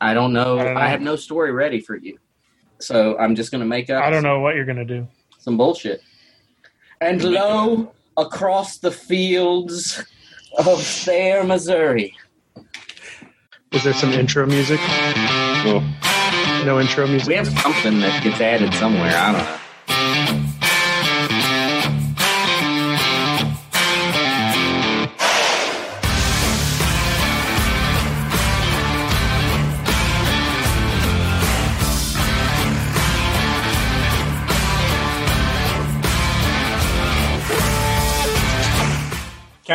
I don't know. I don't know. I have no story ready for you. So I'm just going to make up I don't know what you're gonna do. some bullshit. And lo, across the fields of fair Missouri. Was there some intro music? Well, No intro music. We have something that gets added somewhere. I don't know.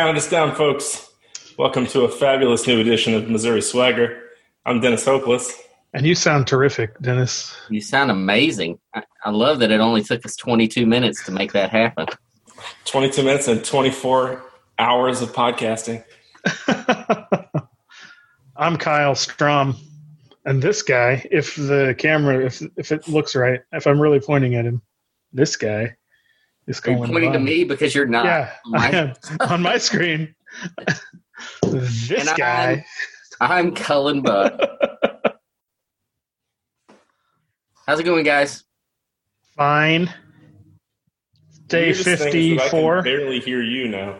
Counting us down, folks. Welcome to a fabulous new edition of Missouri Swagger. I'm Dennis Hopeless. And you sound terrific, Dennis. You sound amazing. I, I love that it only took us 22 minutes to make that happen. 22 minutes and 24 hours of podcasting. I'm Kyle Strahm, and this guy, if the camera, if if it looks right, if I'm really pointing at him, this guy is Are you going. pointing to me because you're not? Yeah, I My- am on my screen. this And I'm- guy. I'm Cullen Bunn. How's it going, guys? Fine. Day Weirdest thing is that I fifty-four. barely hear you now.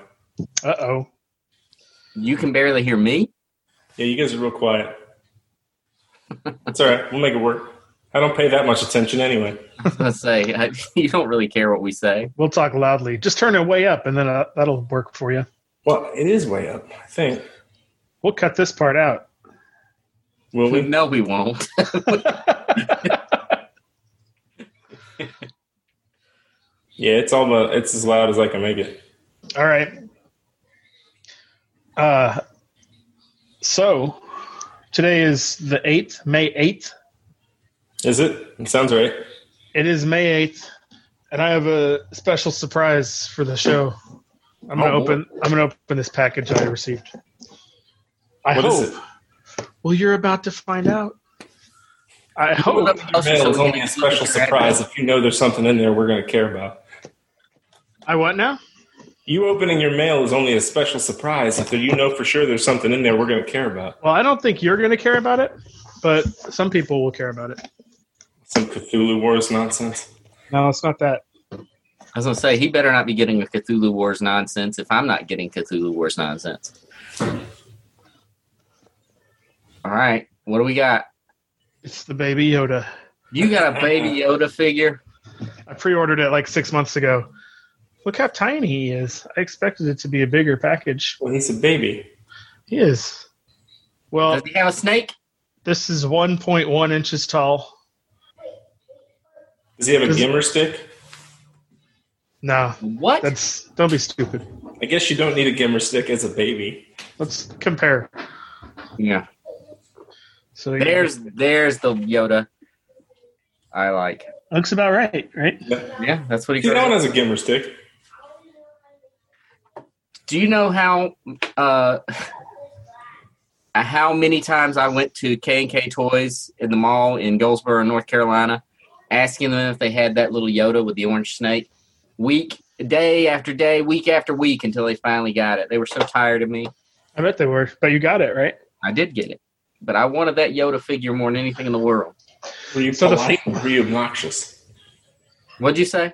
Uh oh. You can barely hear me. Yeah, you guys are real quiet. That's all right. We'll make it work. I don't pay that much attention anyway. I was gonna say I, you don't really care what we say. We'll talk loudly. Just turn it way up, and then uh, that'll work for you. Well, it is way up, I think. We'll cut this part out. Will we? No, we won't. Yeah, it's all about, it's as loud as I can make it. All right. Uh, so today is the eighth, May eighth. Is it? It sounds right. It is May eighth, and I have a special surprise for the show. I'm gonna Oh, open. I'm gonna open this package I received. I What hope. is it? Well, you're about to find out. I Hold hope. up Your closer mail so is only a special surprise if you know there's something in there we're going to care about. I what now? You opening your mail is only a special surprise if you know for sure there's something in there we're going to care about. Well, I don't think you're gonna care about it, but some people will care about it. Some Cthulhu Wars nonsense. No, it's not that. I was gonna say he better not be getting a Cthulhu Wars nonsense if I'm not getting Cthulhu Wars nonsense. All right, what do we got? It's the Baby Yoda. You got a Baby Yoda figure? I pre-ordered it like six months ago. Look how tiny he is. I expected it to be a bigger package. Well, he's a baby. He is. Well, Does he have a snake? this is 1.1 inches tall. Does he have a gimer stick? No, What? that's don't be stupid. I guess you don't need a gimer stick as a baby. Let's compare. yeah. So yeah, There's there's the Yoda. I like. looks about right, right? Yeah, that's what he He's known got. as a gimer stick. Do you know how uh how many times I went to K and K Toys in the mall in Goldsboro, North Carolina, asking them if they had that little Yoda with the orange snake? Week, day after day, week after week until they finally got it. They were so tired of me. I bet they were, but you got it right. I did get it, but I wanted that Yoda figure more than anything in the world. Were you So the- polite or were you obnoxious? What'd you say?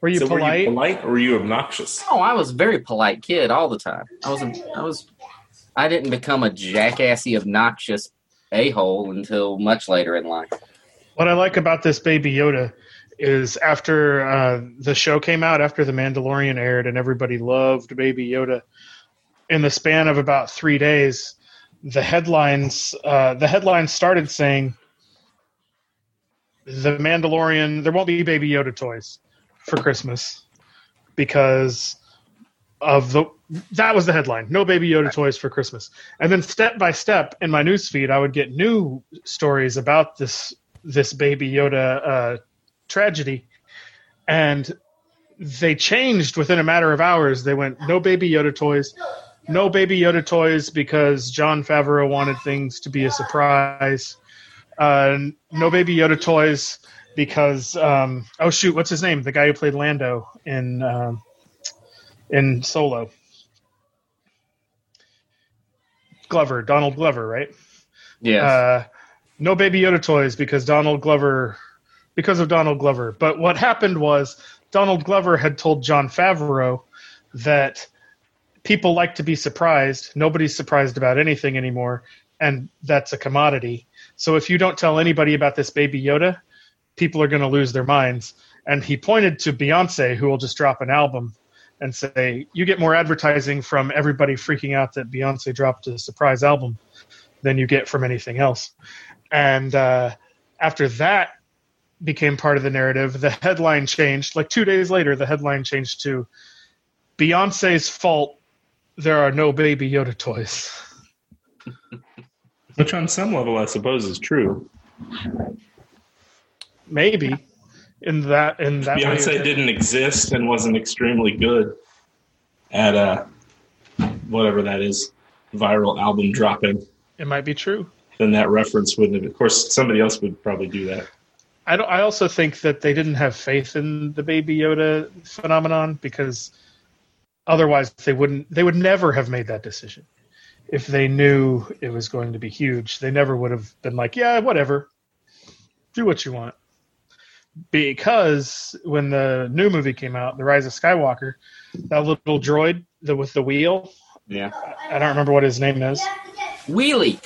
Were you so polite? were you polite or were you obnoxious? Oh, I was a very polite kid all the time. I was, a, I was, I didn't become a jackassy, obnoxious a hole until much later in life. What I like about this Baby Yoda is after uh, the show came out, after The Mandalorian aired, and everybody loved Baby Yoda. In the span of about three days, the headlines uh, the headlines started saying the Mandalorian there won't be Baby Yoda toys for Christmas because of the that was the headline no baby yoda toys for christmas and then step by step in my news feed i would get new stories about this this baby yoda uh, tragedy. And they changed within a matter of hours. They went no baby yoda toys no baby yoda toys because jon favreau wanted things to be a surprise. Uh, no baby yoda toys because um, oh shoot what's his name? The guy who played lando in um, in solo. Glover donald glover right? Yeah. Uh, no Baby Yoda toys because Donald Glover, because of Donald Glover. But what happened was Donald Glover had told Jon Favreau that people like to be surprised. Nobody's surprised about anything anymore, and that's a commodity. So if you don't tell anybody about this Baby Yoda, people are going to lose their minds. And he pointed to Beyonce, who will just drop an album and say, You get more advertising from everybody freaking out that Beyonce dropped a surprise album than you get from anything else. And uh, after that became part of the narrative, the headline changed. Like two days later, the headline changed to Beyonce's fault. There are no baby Yoda toys. Which, on some level, I suppose is true. Maybe in that in that Beyonce way, didn't exist and wasn't extremely good at uh, whatever that is, viral album dropping. it might be true. Then that reference wouldn't have. Of course, somebody else would probably do that. I don't. I also think that they didn't have faith in the Baby Yoda phenomenon because otherwise they wouldn't. They would never have made that decision if they knew it was going to be huge. They never would have been like, "Yeah, whatever, do what you want." Because when the new movie came out, The Rise of Skywalker, that little droid the, with the wheel, yeah. I don't remember what his name is. Wheelie.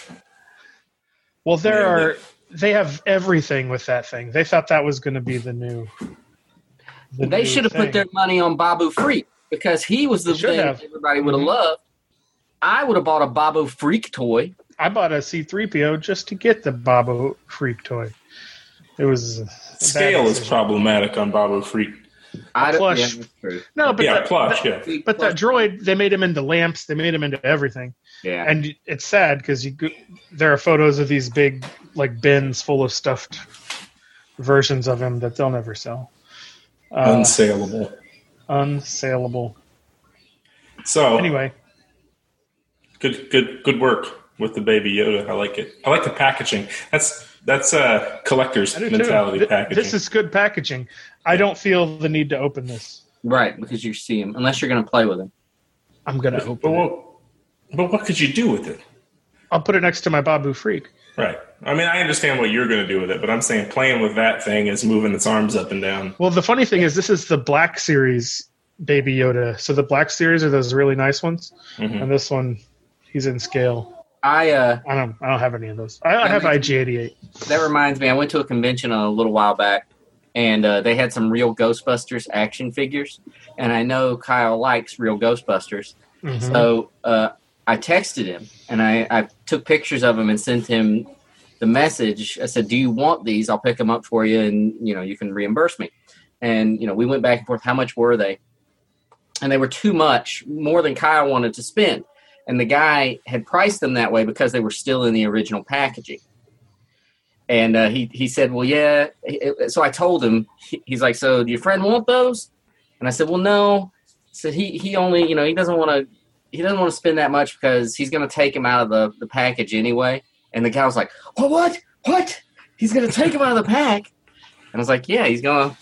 Well, there Yeah, are they have everything with that thing. They thought that was going to be the new. the They new should have put their money on Babu Frik because he was the They thing have. everybody would have Mhm. loved. I would have bought a Babu Frik toy. I bought a C-3PO just to get the Babu Frik toy. It was Scale is problematic on Babu Frik. I don't- plush. yeah, no, but yeah, that, plush. that- Yeah, but that droid, they made him into lamps. They made him into everything, yeah. and it's sad because you there are photos of these big like bins full of stuffed versions of him that they'll never sell. Uh, unsaleable. unsaleable. So Anyway, good, good, good work with the Baby Yoda. I like it. I like the packaging. That's that's uh, collector's I do too. mentality Th- packaging. This is good packaging. I don't feel the need to open this. right, because you see him, unless you're going to play with him. I'm gonna but open it. What, but what could you do with it? I'll put it next to my Babu Frik. Right. I mean, I understand what you're going to do with it, but I'm saying playing with that thing is moving its arms up and down. Well, the funny thing is, this is the Black Series Baby Yoda. So the Black Series are those really nice ones, Mhm. and this one, he's in scale. I uh, I don't. I don't have any of those. I, I have IG88. that reminds me. I went to a convention a little while back, and uh, they had some real Ghostbusters action figures, and I know Kyle likes real Ghostbusters, Mhm. so uh, I texted him and I, I took pictures of him and sent him the message. I said, "Do you want these? I'll pick them up for you, and you know you can reimburse me." And you know we went back and forth. How much were they? And they were too much, more than Kyle wanted to spend. And the guy had priced them that way because they were still in the original packaging. And uh, he he said, "Well, yeah." So I told him. He's like, "So do your friend want those?" And I said, "Well, no." Said he he only you know he doesn't want to he doesn't want to spend that much because he's going to take him out of the, the package anyway. And the guy was like, "What? What? What? He's going to take him out of the pack?" And I was like, "Yeah, he's going to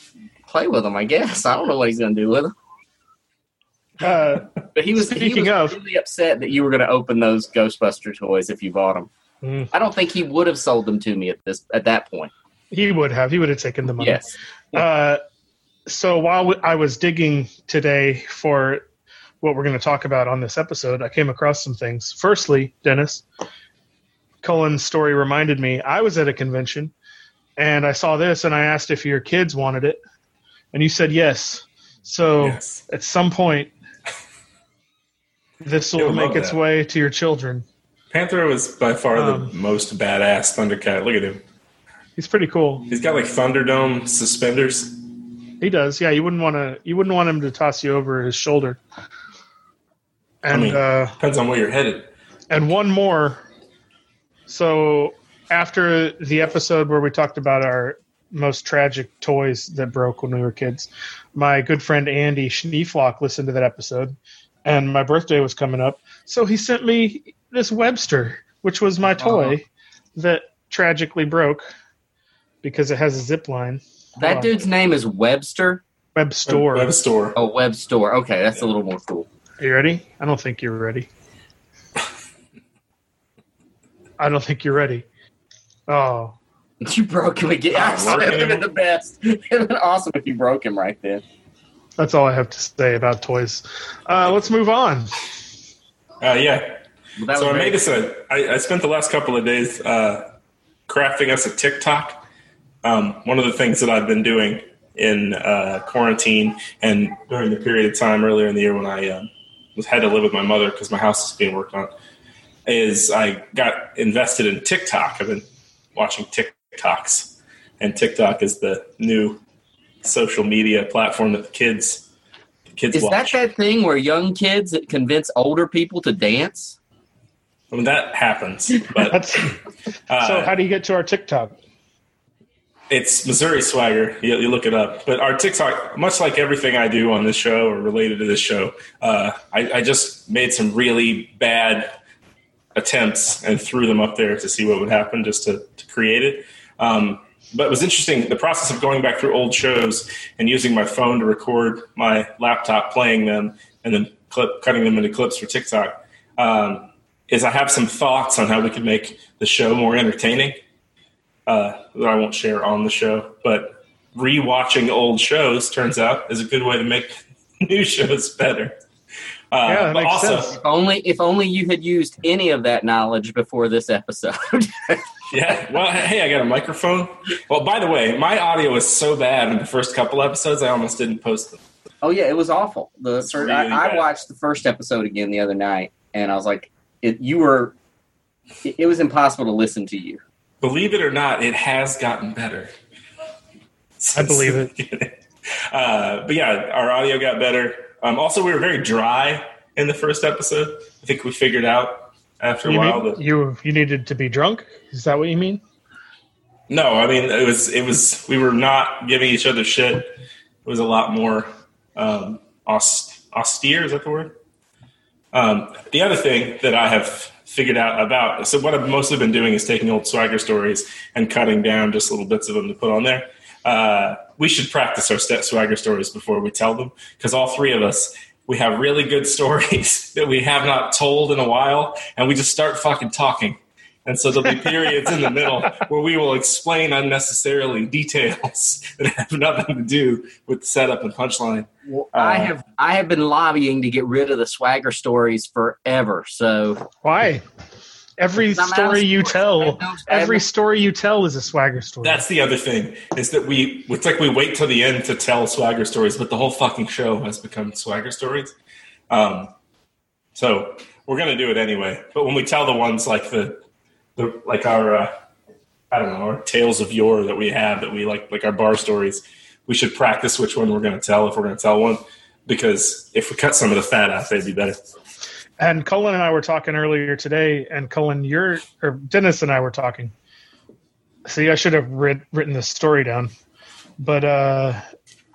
play with him, I guess. I don't know what he's going to do with him. Uh, But he was he was of- really upset that you were going to open those Ghostbuster toys if you bought them. Mm. I don't think he would have sold them to me at this at that point. he would have. He would have taken the money. Yes. Uh, so while I was digging today for what we're going to talk about on this episode, I came across some things. Firstly, Dennis, Cullen's story reminded me I was at a convention and I saw this and I asked if your kids wanted it, and you said yes. So Yes. at some point, this You'll make its that. way to your children. Panthro was by far Um, the most badass Thundercat. Look at him. He's pretty cool. He's got like Thunderdome suspenders. He does. Yeah, you wouldn't want to. You wouldn't want him to toss you over his shoulder. And mean- uh, Depends on where you're headed. and one more. So after the episode where we talked about our most tragic toys that broke when we were kids, my good friend Andy Schneeflock listened to that episode, and my birthday was coming up, so he sent me this Webster, which was my toy that tragically broke because it has a zip line. That Hold on. dude's name is Webster. Web store. Web store. Oh, Web Store. Okay, that's a little more cool. Are you ready? I don't think you're ready. I don't think you're ready. Oh, You broke him again. Not That would have been the best. It would have been awesome if you broke him right then. that's all I have to say about toys. Uh, let's move on. Uh, yeah. Well, so I made very- us a. I, I spent the last couple of days uh, crafting us a TikTok. Um, one of the things that I've been doing in uh, quarantine and during the period of time earlier in the year when I um, was had to live with my mother because my house is being worked on, is I got invested in TikTok. I've been watching TikToks, and TikTok is the new social media platform that the kids the kids Is that watch. that thing where young kids convince older people to dance? I mean that happens, but That's uh, so. How do you get to our TikTok? It's Missouri Swagger. You, you look it up. But our TikTok, much like everything I do on this show or related to this show, uh, I, I just made some really bad attempts and threw them up there to see what would happen just to, to create it. Um, but it was interesting the process of going back through old shows and using my phone to record my laptop playing them and then clip, cutting them into clips for TikTok. Um, is I have some thoughts on how we could make the show more entertaining uh, that I won't share on the show. But rewatching old shows turns out is a good way to make new shows better. Uh, Yeah, that but makes also, sense. If only if only you had used any of that knowledge before this episode. yeah. Well, hey, I got a microphone. Well, by the way, my audio was so bad in the first couple episodes, I almost didn't post them. oh yeah, it was awful. The It's first, really I, I watched the first episode again the other night, and I was like, it, "You were." It, it was impossible to listen to you. Believe it or not, it has gotten better. I believe it. Uh, but yeah, our audio got better. Um, also, we were very dry in the first episode. I think we figured out after a You, while mean, that you you needed to be drunk? Is that what you mean? No, I mean it was it was we were not giving each other shit. It was a lot more um, aus- austere. Is that the word? Um, the other thing that I have figured out about so what I've mostly been doing is taking old swagger stories and cutting down just little bits of them to put on there. Uh, we should practice our step swagger stories before we tell them because all three of us we have really good stories that we have not told in a while, and we just start fucking talking. And so there'll be periods in the middle where we will explain unnecessarily details that have nothing to do with the setup and punchline. Well, I Uh, have I have been lobbying to get rid of the swagger stories forever. So Why? Every I'm out of story you tell, every story you tell is a swagger story. That's the other thing is that we it's like we wait till the end to tell swagger stories, but the whole fucking show has become swagger stories. Um, so we're gonna do it anyway. But when we tell the ones like the the like our uh, I don't know our tales of yore that we have that we like like our bar stories, we should practice which one we're gonna tell if we're gonna tell one because if we cut some of the fat out, they'd be better. And Cullen and I were talking earlier today, and Cullen, you're or Dennis and I were talking. See, I should have writ, written this story down, but uh,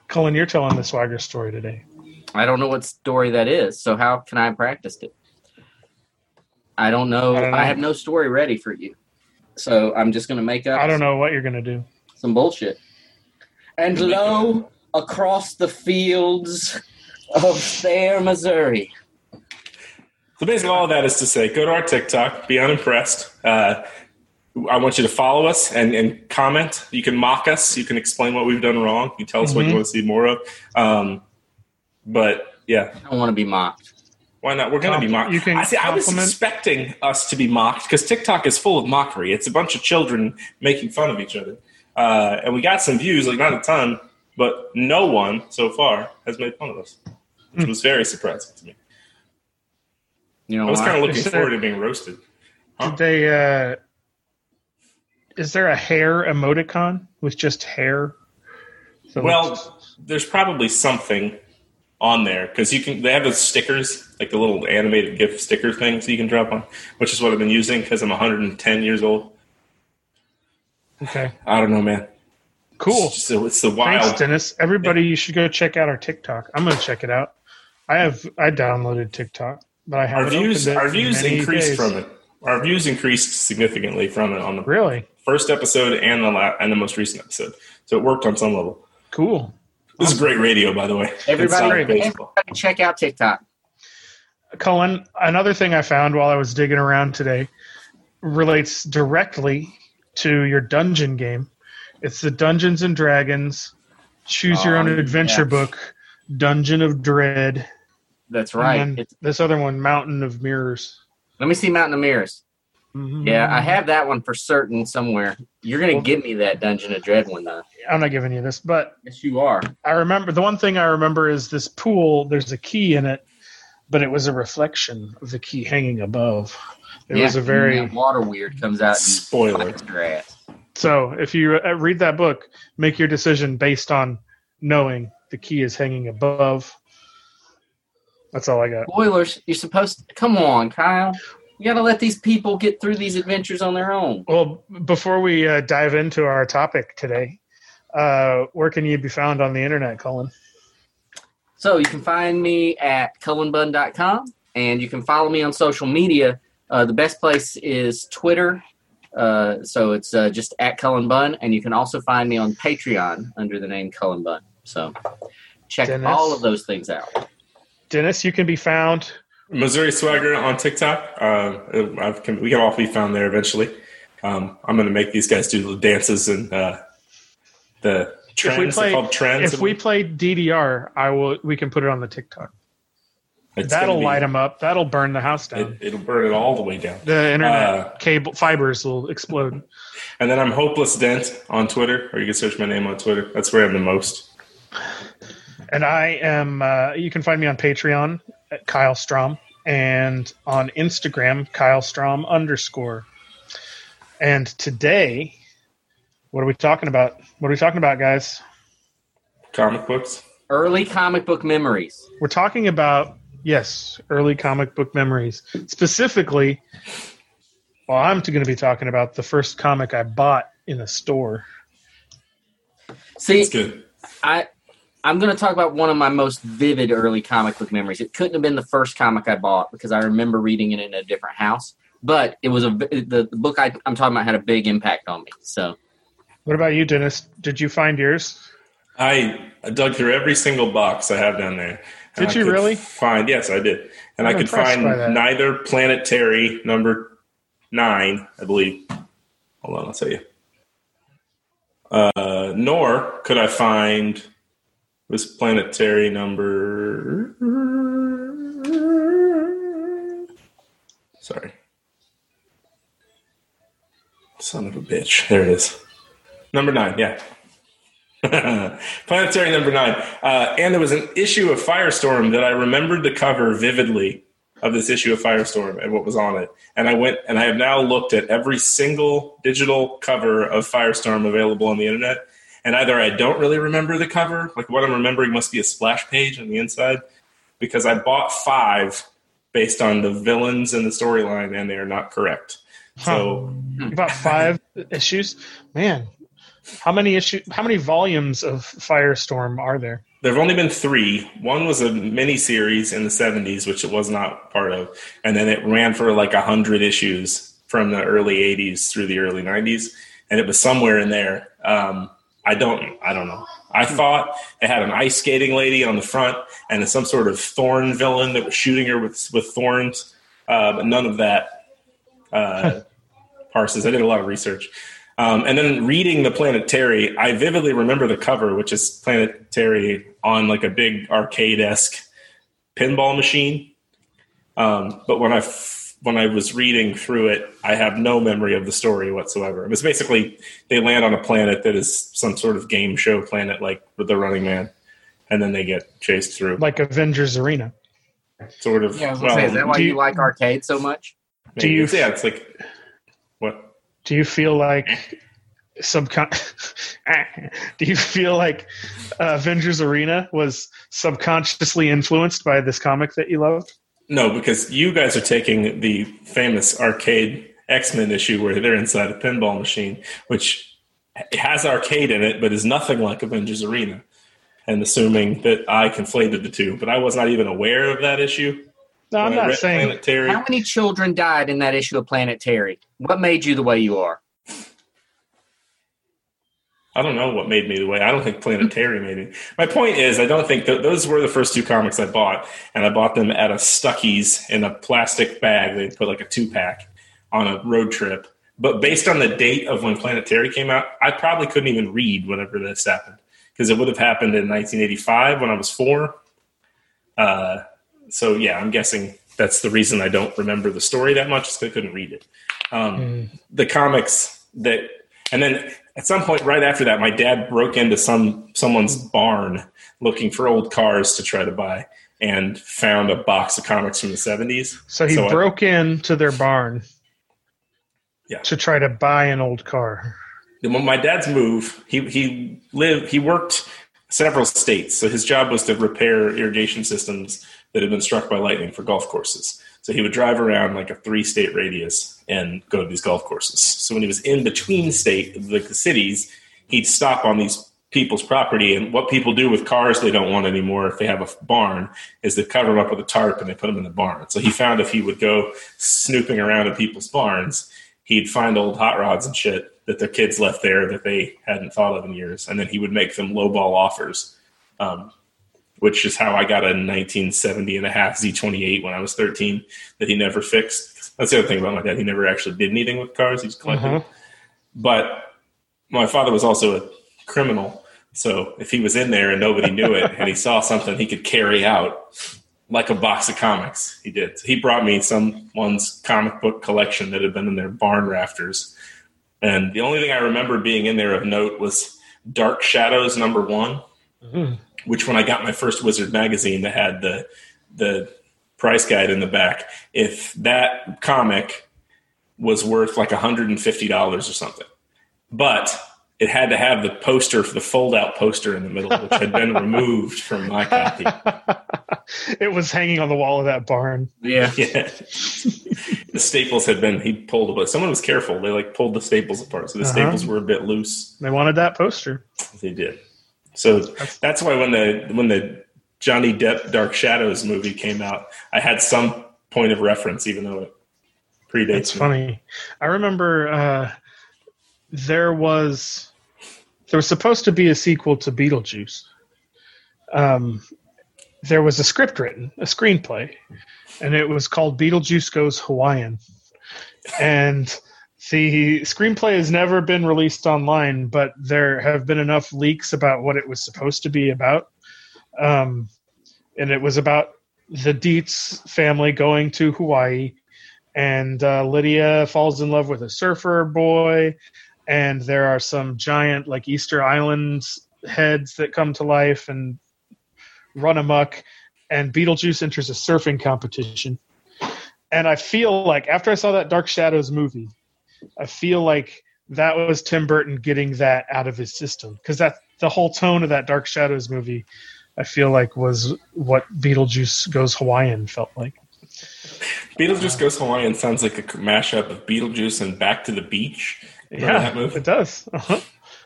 Cullen, you're telling the swagger story today. I don't know what story that is. So how can I practice it? I don't know. I I, don't know. have no story ready for you. So I'm just going to make up I don't know what you're gonna do. some bullshit. And lo, across the fields of fair Missouri. So basically, all of that is to say, go to our TikTok, be unimpressed. Uh, I want you to follow us and, and comment. You can mock us. You can explain what we've done wrong. You tell us what you Mhm. want to see more of. Um, but yeah, I don't want to be mocked. Why not? We're going to be mocked. you can I see. I was expecting us to be mocked because TikTok is full of mockery. It's a bunch of children making fun of each other, uh, and we got some views, like not a ton, but no one so far has made fun of us, which Hmm. was very surprising to me. You know I was kind of looking Is there- forward to being roasted. Huh? Did they? Uh, is there a hair emoticon with just hair? So Well, there's probably something on there because you can. They have those stickers, like the little animated GIF sticker things you can drop on, which is what I've been using because I'm 110 years old. okay, I don't know, man. cool. It's, just, it's the wild. Thanks. Dennis. Everybody, you should go check out our TikTok. I'm gonna check it out. I have I downloaded TikTok, but I haven't views, it our views increased days. from it. Our views increased significantly from it on the Really first episode and the la- and the most recent episode. So it worked on some level. cool. This is great radio, by the way. Everybody, everybody check out TikTok. Cullen, another thing I found while I was digging around today relates directly to your dungeon game. It's the Dungeons and Dragons Choose Your Oh, Own Adventure yeah. book, Dungeon of Dread. That's right. And this other one, Mountain of Mirrors. let me see Mountain of Mirrors. Mhm. Yeah, I have that one for certain somewhere. You're gonna Well- give me that Dungeon of Dread one though. I'm not giving you this, but Yes, you are. I remember the one thing I remember is this pool. There's a key in it, but it was a reflection of the key hanging above. It Yeah, was a very water weird comes out and Spoiler. bites your so. If you uh, read that book, make your decision based on knowing the key is hanging above. That's all I got. Spoilers. You're supposed. To, come on, Kyle. You gotta let these people get through these adventures on their own. Well, before we uh, dive into our topic today, uh, where can you be found on the internet, Cullen? So you can find me at cullenbunn.com and you can follow me on social media. Uh, the best place is Twitter. Uh, so it's uh, just at Cullen Bunn, and you can also find me on Patreon under the name Cullen Bunn. So check Dennis? all of those things out. Dennis, you can be found. Missouri Swagger on TikTok. Uh, I've, can, we can all be found there eventually. Um, I'm going to make these guys do the dances and uh, the trends. play- They're called trends. If we play DDR, I will. We can put it on the TikTok. It's That'll be- light them up. That'll burn the house down. It, it'll burn it all the way down. the internet Uh, cable fibers will explode. And then I'm Hopeless Dent on Twitter, or you can search my name on Twitter. That's where I'm the most. And I am. Uh, you can find me on Patreon at Kyle Strahm and on Instagram Kyle Strahm underscore. And today, what are we talking about? What are we talking about, guys? Comic books. Early comic book memories. We're talking about yes, early comic book memories. Specifically, well, I'm going to be talking about the first comic I bought in a store. See, That's good. I I'm going to talk about one of my most vivid early comic book memories. It couldn't have been the first comic I bought because I remember reading it in a different house, but it was a the, the book I, I'm talking about had a big impact on me. So What about you, Dennis? Did you find yours? I dug through every single box I have down there. Did I you really? Find yes, I did, and I'm I could find by that. neither Planetary number nine, I believe. Hold on, I'll tell you. Uh, nor could I find this Planetary number. Sorry, son of a bitch. There it is. Number nine, yeah. Planetary number nine. Uh, and there was an issue of Firestorm that I remembered the cover vividly of this issue of Firestorm and what was on it. And I went and I have now looked at every single digital cover of Firestorm available on the internet. And either I don't really remember the cover, like what I'm remembering must be a splash page on the inside, because I bought five based on the villains and the storyline, and they are not correct. So You bought five issues? Man, how many issue? How many volumes of Firestorm are there? There have only been three. One was a mini series in the 70s, which it was not part of. And then it ran for like 100 issues from the early 80s through the early 90s. And it was somewhere in there. Um, I don't, I don't know. I thought it had an ice skating lady on the front and some sort of thorn villain that was shooting her with, with thorns. Uh, but none of that uh, parses. I did a lot of research. Um, and then reading the Planetary, I vividly remember the cover, which is Planetary on like a big arcade esque pinball machine. Um, but when I f- when I was reading through it, I have no memory of the story whatsoever. It was basically they land on a planet that is some sort of game show planet, like with the Running Man, and then they get chased through. Like Avengers Arena. sort of. yeah, I was gonna say, is that why do you, you- like arcade so much? do you- It's- yeah, it's like what? Do you feel like some subcon? Do you feel like uh, Avengers Arena was subconsciously influenced by this comic that you loved? No, because you guys are taking the famous arcade X Men issue where they're inside a pinball machine, which has arcade in it, but is nothing like Avengers Arena, and assuming that I conflated the two. But I was not even aware of that issue. No, I'm not read saying. Planetary. How many children died in that issue of Planetary? What made you the way you are? I don't know what made me the way. I don't think Planetary made me. My point is, I don't think th- those were the first two comics I bought, and I bought them at a Stuckey's in a plastic bag. They put like a two pack. on a road trip. But based on the date of when Planetary came out, I probably couldn't even read whenever this happened because it would have happened in 1985 when I was four. Uh, so yeah, I'm guessing that's the reason I don't remember the story that much. Is because I couldn't read it. Um, mm. The comics that, and then at some point right after that, my dad broke into some someone's hmm. barn looking for old cars to try to buy and found a box of comics from the 70s. So he so broke I, into their barn yeah. to try to buy an old car. When my dad's move, he he lived he worked several states. So his job was to repair irrigation systems that had been struck by lightning for golf courses. So he would drive around like a three state radius and go to these golf courses. So when he was in between state like the cities, he'd stop on these people's property. And what people do with cars they don't want anymore if they have a barn is they cover them up with a tarp and they put them in the barn. So he found if he would go snooping around in people's barns, he'd find old hot rods and shit that their kids left there that they hadn't thought of in years. And then he would make them lowball offers, um, which is how I got a 1970 and a half Z28 when I was 13 that he never fixed. That's the other thing about my dad. He never actually did anything with cars. He just collected. Uh-huh. But my father was also a criminal. So if he was in there and nobody knew it and he saw something he could carry out, like a box of comics, he did. He brought me someone's comic book collection that had been in their barn rafters. And the only thing I remember being in there of note was Dark Shadows number one, mm-hmm. Which when I got my first Wizard magazine that had the the price guide in the back, if that comic was worth like $150 or something. But it had to have the poster, the fold out poster in the middle, which had been removed from my copy. it was hanging on the wall of that barn. Yeah. yeah. the staples had been, he pulled but someone was careful. They like pulled the staples apart. So the uh-huh. staples were a bit loose. They wanted that poster. They did. So that's why when the, when the Johnny Depp Dark Shadows movie came out, I had some point of reference, even though it predates. It's funny. I remember, uh, there was there was supposed to be a sequel to Beetlejuice. Um, there was a script written, a screenplay, and it was called Beetlejuice Goes Hawaiian. And the screenplay has never been released online, but there have been enough leaks about what it was supposed to be about. Um, and it was about the Deetz family going to Hawaii, and uh, Lydia falls in love with a surfer boy, and there are some giant like Easter Island heads that come to life and run amok. And Beetlejuice enters a surfing competition. And I feel like after I saw that Dark Shadows movie, I feel like that was Tim Burton getting that out of his system because that the whole tone of that Dark Shadows movie, I feel like was what Beetlejuice Goes Hawaiian felt like. Beetlejuice Goes Hawaiian sounds like a mashup of Beetlejuice and Back to the Beach. Yeah, it does. Uh-huh.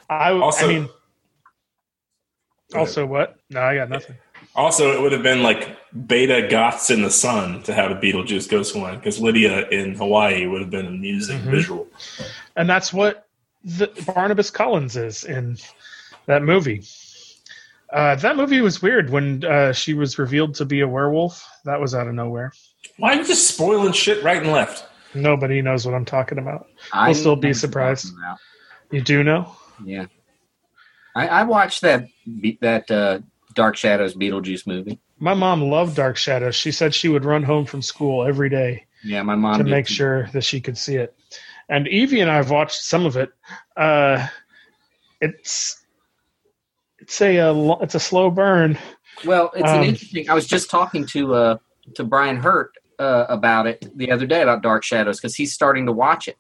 I, also, I mean, also what? No, I got nothing. Also, it would have been like beta goths in the sun to have a Beetlejuice Ghost one because Lydia in Hawaii would have been amusing mm-hmm. visual. And that's what the, Barnabas Collins is in that movie. Uh, that movie was weird when uh, she was revealed to be a werewolf. That was out of nowhere. Why are you just spoiling shit right and left? Nobody knows what I'm talking about. I will still be surprised. You do know? Yeah. I, I watched that that uh, Dark Shadows Beetlejuice movie. My mom loved Dark Shadows. She said she would run home from school every day. Yeah, my mom to make sure that she could see it. And Evie and I have watched some of it. Uh, it's it's a, a, it's a slow burn. Well, it's um, an interesting. I was just talking to uh, to Brian Hurtt uh, about it the other day about Dark Shadows because he's starting to watch it,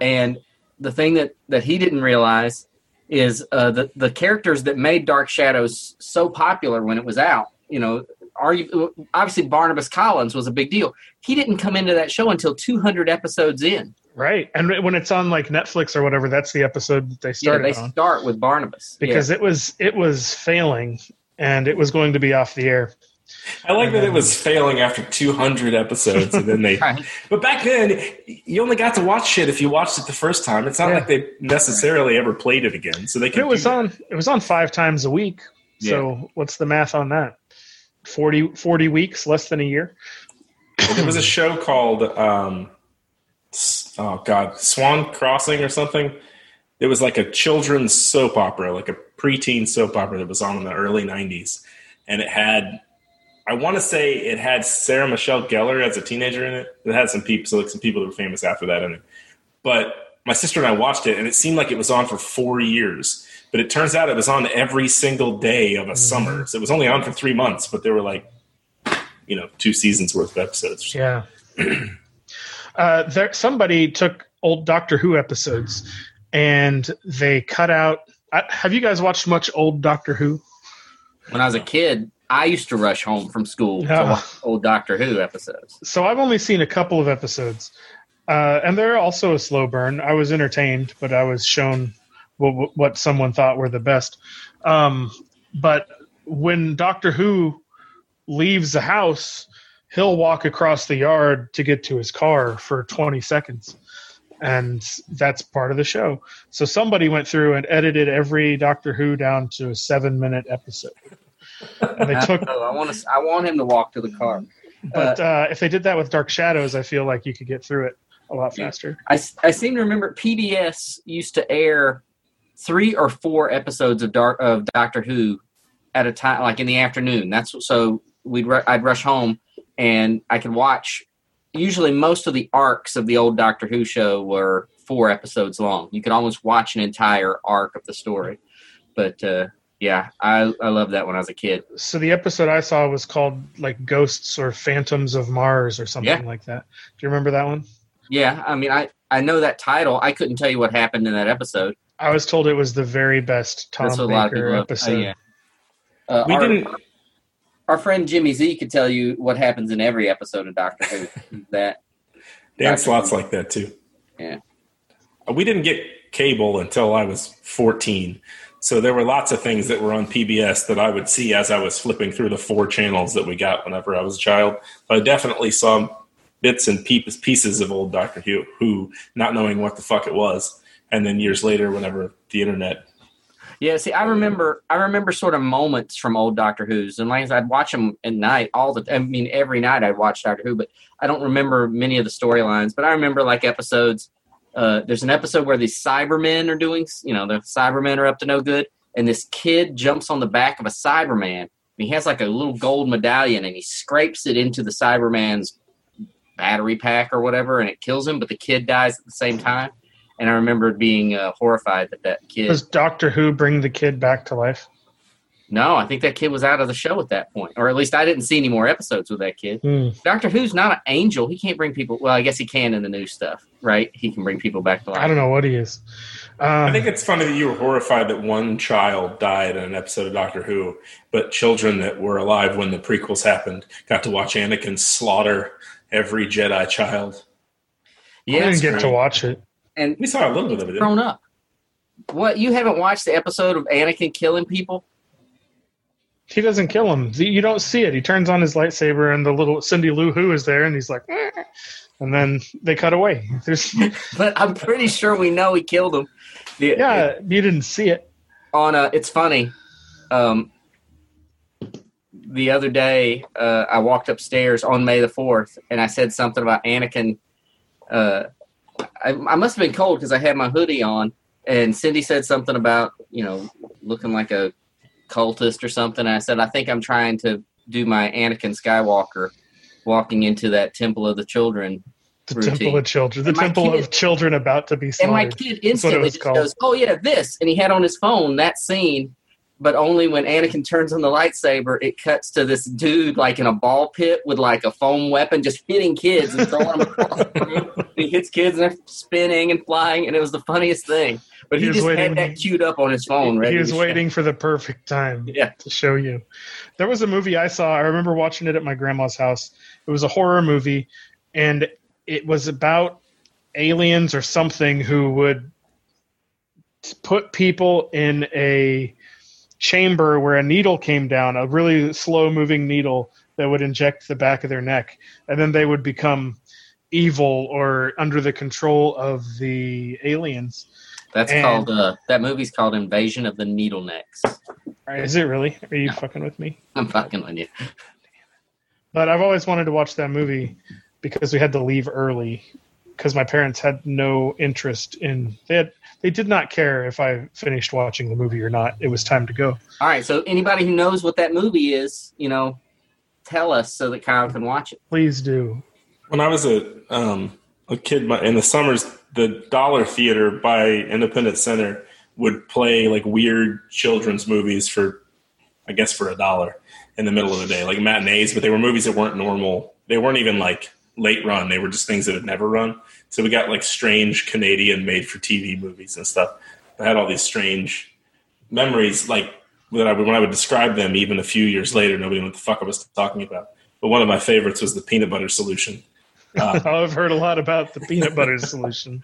and the thing that that he didn't realize is uh, the the characters that made Dark Shadows so popular when it was out. You know, are you obviously Barnabas Collins was a big deal. He didn't come into that show until 200 episodes in. Right, and when it's on like Netflix or whatever, that's the episode that they started. Yeah, they on. start with Barnabas because yeah. it was it was failing, and it was going to be off the air. I like that it was failing after 200 episodes, and then they. right. But back then, you only got to watch shit if you watched it the first time. It's not yeah. like they necessarily ever played it again, so they. Could It was on. It was on five times a week. So what's the math on that? 40, 40 weeks, less than a year. there was a show called um, oh god, Swan Crossing or something. It was like a children's soap opera, like a preteen soap opera that was on in the early '90s, and it had. I want to say it had Sarah Michelle Gellar as a teenager in it. It had some people, so like some people that were famous after that in it. But my sister and I watched it, and it seemed like it was on for four years. But it turns out it was on every single day of a summer. So it was only on for three months, but there were like, you know, two seasons worth of episodes. Yeah. uh, there, somebody took old Doctor Who episodes and they cut out. I, have you guys watched much old Doctor Who? When I was a kid, I used to rush home from school to Yeah. old Doctor Who episodes. So I've only seen a couple of episodes, uh, and they're also a slow burn. I was entertained, but I was shown what, what someone thought were the best. Um, but when Doctor Who leaves the house, he'll walk across the yard to get to his car for 20 seconds. And that's part of the show. So somebody went through and edited every Doctor Who down to a seven minute episode. And they took I want to. I want him to walk to the car. but uh, if they did that with Dark Shadows, I feel like you could get through it a lot faster. I, I seem to remember PBS used to air three or four episodes of Dark of Doctor Who at a time, like in the afternoon. That's so we'd I'd rush home and I could watch. Usually, most of the arcs of the old Doctor Who show were four episodes long. You could almost watch an entire arc of the story. But uh, yeah, I I loved that when I was a kid. So the episode I saw was called like Ghosts or Phantoms of Mars or something Yeah. like that. Do you remember that one? Yeah, I mean, I I know that title. I couldn't tell you what happened in that episode. I was told it was the very best Tom That's what a lot of Baker episode. Oh, yeah. Uh, We our- didn't. our friend Jimmy Z could tell you what happens in every episode of Doctor Who. that Dan Slott's like that too. Yeah. Uh, We didn't get cable until I was 14. So there were lots of things that were on PBS that I would see as I was flipping through the four channels that we got whenever I was a child. I definitely saw bits and pieces of old Doctor Who, who, not knowing what the fuck it was. And then years later, whenever the internet yeah, see, I um, remember, I remember sort of moments from old Doctor Who's, and like I'd watch them at night all the. I mean, every night I'd watch Doctor Who, but I don't remember many of the storylines. But I remember like episodes. Uh, there's an episode where these Cybermen are doing, you know, the Cybermen are up to no good, and this kid jumps on the back of a Cyberman. He has like a little gold medallion, and he scrapes it into the Cyberman's battery pack or whatever, and it kills him. But the kid dies at the same time. And I remember being uh, horrified that that kid. Does Doctor Who bring the kid back to life? No, I think that kid was out of the show at that point, or at least I didn't see any more episodes with that kid. Hmm. Doctor Who's not an angel; he can't bring people. Well, I guess he can in the new stuff, right? He can bring people back to life. I don't know what he is. Um, I think it's funny that you were horrified that one child died in an episode of Doctor Who, but children that were alive when the prequels happened got to watch Anakin slaughter every Jedi child. I didn't it's get to watch it. and We saw a little bit of it. didn't grown up. What you haven't watched the episode of Anakin killing people? He doesn't kill him. You don't see it. He turns on his lightsaber, and the little Cindy Lou Who is there, and he's like, "Eh." and then they cut away. But I'm pretty sure we know he killed him. The- yeah, you didn't see it. on a it's funny um the other day uh i walked upstairs on may the 4th and i said something about anakin uh i, I must have been cold because i had my hoodie on and cindy said something about you know looking like a cultist or something and i said i think i'm trying to do my anakin skywalker walking into that temple of the children The routine. Temple of Children. The And Temple kid- of Children about to be And my kid instantly just called. goes, "Oh yeah, this," and he had on his phone that scene, but only when Anakin turns on the lightsaber, it cuts to this dude like in a ball pit with like a foam weapon, just hitting kids and throwing them across the room. And he hits kids and they're spinning and flying, and it was the funniest thing. But he, He was just waiting- had that queued up on his phone. Ready he was waiting for the perfect time Yeah. to show you. There was a movie I saw. I remember watching it at my grandma's house. It was a horror movie, and it was about aliens or something who would put people in a chamber where a needle came down, a really slow moving needle that would inject the back of their neck, and then they would become evil or under the control of the aliens. That's and- called uh, that movie's called Invasion of the Needle Necks. Is it really? Are you fucking with me? I'm fucking with you. But I've always wanted to watch that movie because we had to leave early because my parents had no interest in they had they did not care if I finished watching the movie or not. It was time to go. All right, so anybody who knows what that movie is, you know, tell us so that Kyle can watch it. Please do. When I was a um, a kid my- in the summers, the Dollar Theater by Independence Center would play like weird children's movies for, I guess, for a dollar in the middle of the day, like matinees. But they were movies that weren't normal. They weren't even like late run. They were just things that had never run. So we got like strange Canadian made for TV movies and stuff. I had all these strange memories, like that I would, when I would describe them, even a few years later, nobody knew what the fuck I was talking about. But one of my favorites was the peanut butter solution. Uh, I've heard a lot about the peanut butter solution.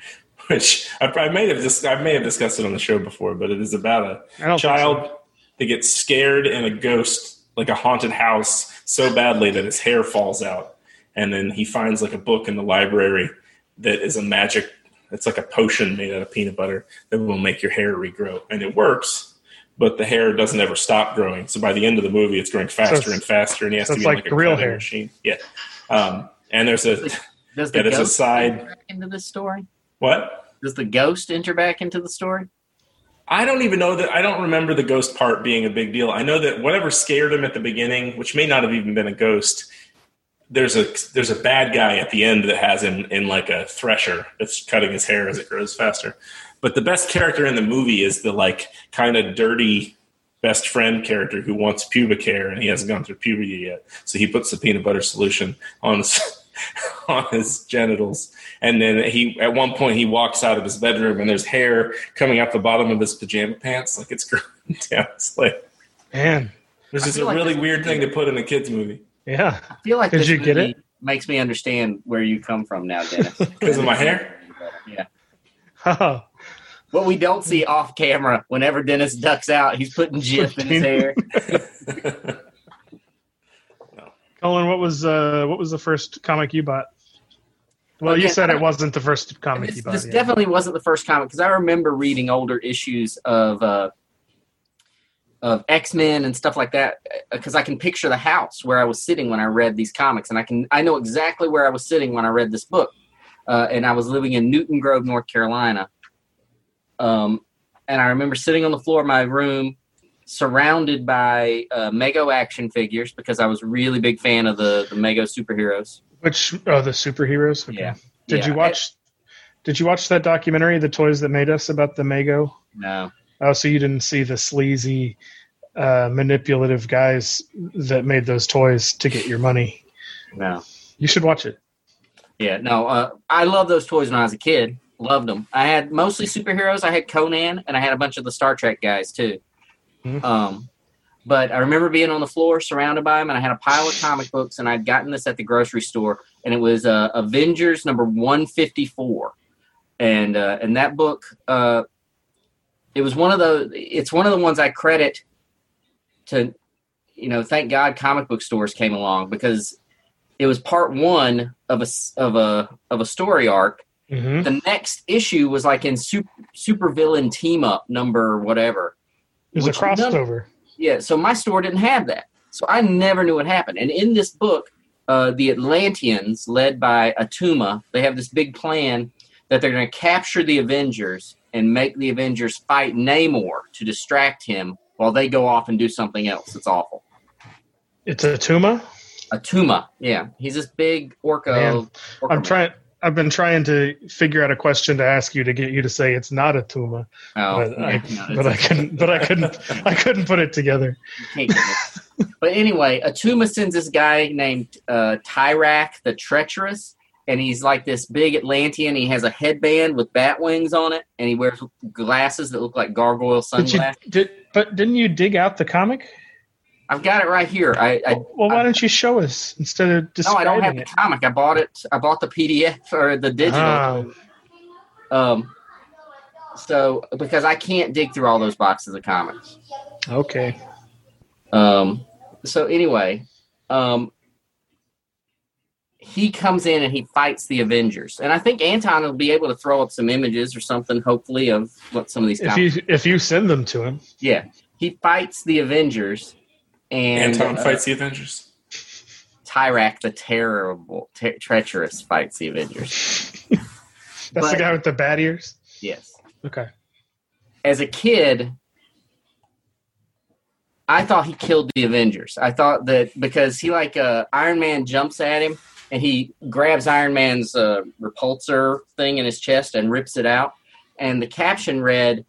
which I, I may have dis- I may have discussed it on the show before, but it is about a child so. that gets scared in a ghost, like a haunted house, so badly that his hair falls out, and then he finds like a book in the library that is a magic. It's like a potion made out of peanut butter that will make your hair regrow, and it works. But the hair doesn't ever stop growing. So by the end of the movie, it's growing faster it's- and faster, and he has so to be like like a real hair. machine. Yeah. Um, and there's a Does the Yeah, there's a ghost side- enter back into this story? what? Does the ghost enter back into the story? I don't even know that. I don't remember the ghost part being a big deal. I know that whatever scared him at the beginning, which may not have even been a ghost, there's a there's a bad guy at the end that has him in like a thresher that's cutting his hair as it grows faster. But the best character in the movie is the like kind of dirty best friend character who wants pubic hair and he hasn't gone through puberty yet. So he puts the peanut butter solution on his on his genitals. And then he at one point he walks out of his bedroom and there's hair coming out the bottom of his pajama pants, like it's growing down his leg. Man, Which I is a like really weird thing to put in a kids movie. yeah. I feel like Did this you get it? makes me understand where you come from now, Dennis. Because of my hair? Yeah. Oh. What we don't see off camera, whenever Dennis ducks out, he's putting Jif in his hair. Cullen, what was uh, what was the first comic you bought? Well, you said it wasn't the first comic This, you bought. this yeah. definitely wasn't the first comic because I remember reading older issues of uh, of X Men and stuff like that because I can picture the house where I was sitting when I read these comics, and I can I know exactly where I was sitting when I read this book. Uh, and I was living in Newton Grove, North Carolina. Um, and I remember sitting on the floor of my room, surrounded by uh, Mego action figures because I was a really big fan of the the Mego superheroes. Which oh, the superheroes? Okay. Yeah. Did Yeah, you watch? Did you watch that documentary, "The Toys That Made Us," about the Mego? No. Oh, so you didn't see the sleazy, uh, manipulative guys that made those toys to get your money. No. You should watch it. Yeah, no, uh, I love those toys when I was a kid. Loved them. I had mostly superheroes. I had Conan, and I had a bunch of the Star Trek guys too. Mhm. Um, but I remember being on the floor, surrounded by them, and I had a pile of comic books, and I'd gotten this at the grocery store, and it was uh, Avengers number one fifty four, and uh, and that book, uh, it was one of the. It's one of the ones I credit to, you know, thank God comic book stores came along because it was part one of a of a of a story arc. hmm The next issue was like in super, super villain team up number whatever. It was a crossover. Yeah, so my store didn't have that, so I never knew what happened. And in this book, uh, the Atlanteans, led by Attuma, they have this big plan that they're going to capture the Avengers and make the Avengers fight Namor to distract him while they go off and do something else. It's awful. It's Attuma? Attuma, yeah, he's this big orca. Man, orca I'm man. trying. I've been trying to figure out a question to ask you to get you to say it's not a Tuma, Oh, but, yeah, I, no, but I couldn't. But I couldn't. I couldn't put it together. can't get it. but anyway, a Attuma sends this guy named uh, Tyrak the Treacherous, and he's like this big Atlantean. He has a headband with bat wings on it, and he wears glasses that look like gargoyle Did you? sunglasses. Did but didn't you dig out the comic? I've got it right here. I, I well, why don't you show us instead of just. no, I don't have the comic. I bought it. I bought the PDF or the digital. Ah, Um, so because I can't dig through all those boxes of comics. okay. Um, so anyway, um, he comes in and he fights the Avengers, and I think Anton will be able to throw up some images or something, hopefully, of what some of these. If you if you send them to him, yeah, he fights the Avengers, and Anton uh, fights the Avengers. Tyrak the terrible, te- treacherous fights the Avengers. That's But- the guy with the bad ears. Yes. Okay. As a kid, I thought he killed the Avengers. I thought that because he like uh, Iron Man jumps at him and he grabs Iron Man's uh, repulsor thing in his chest and rips it out. And the caption read,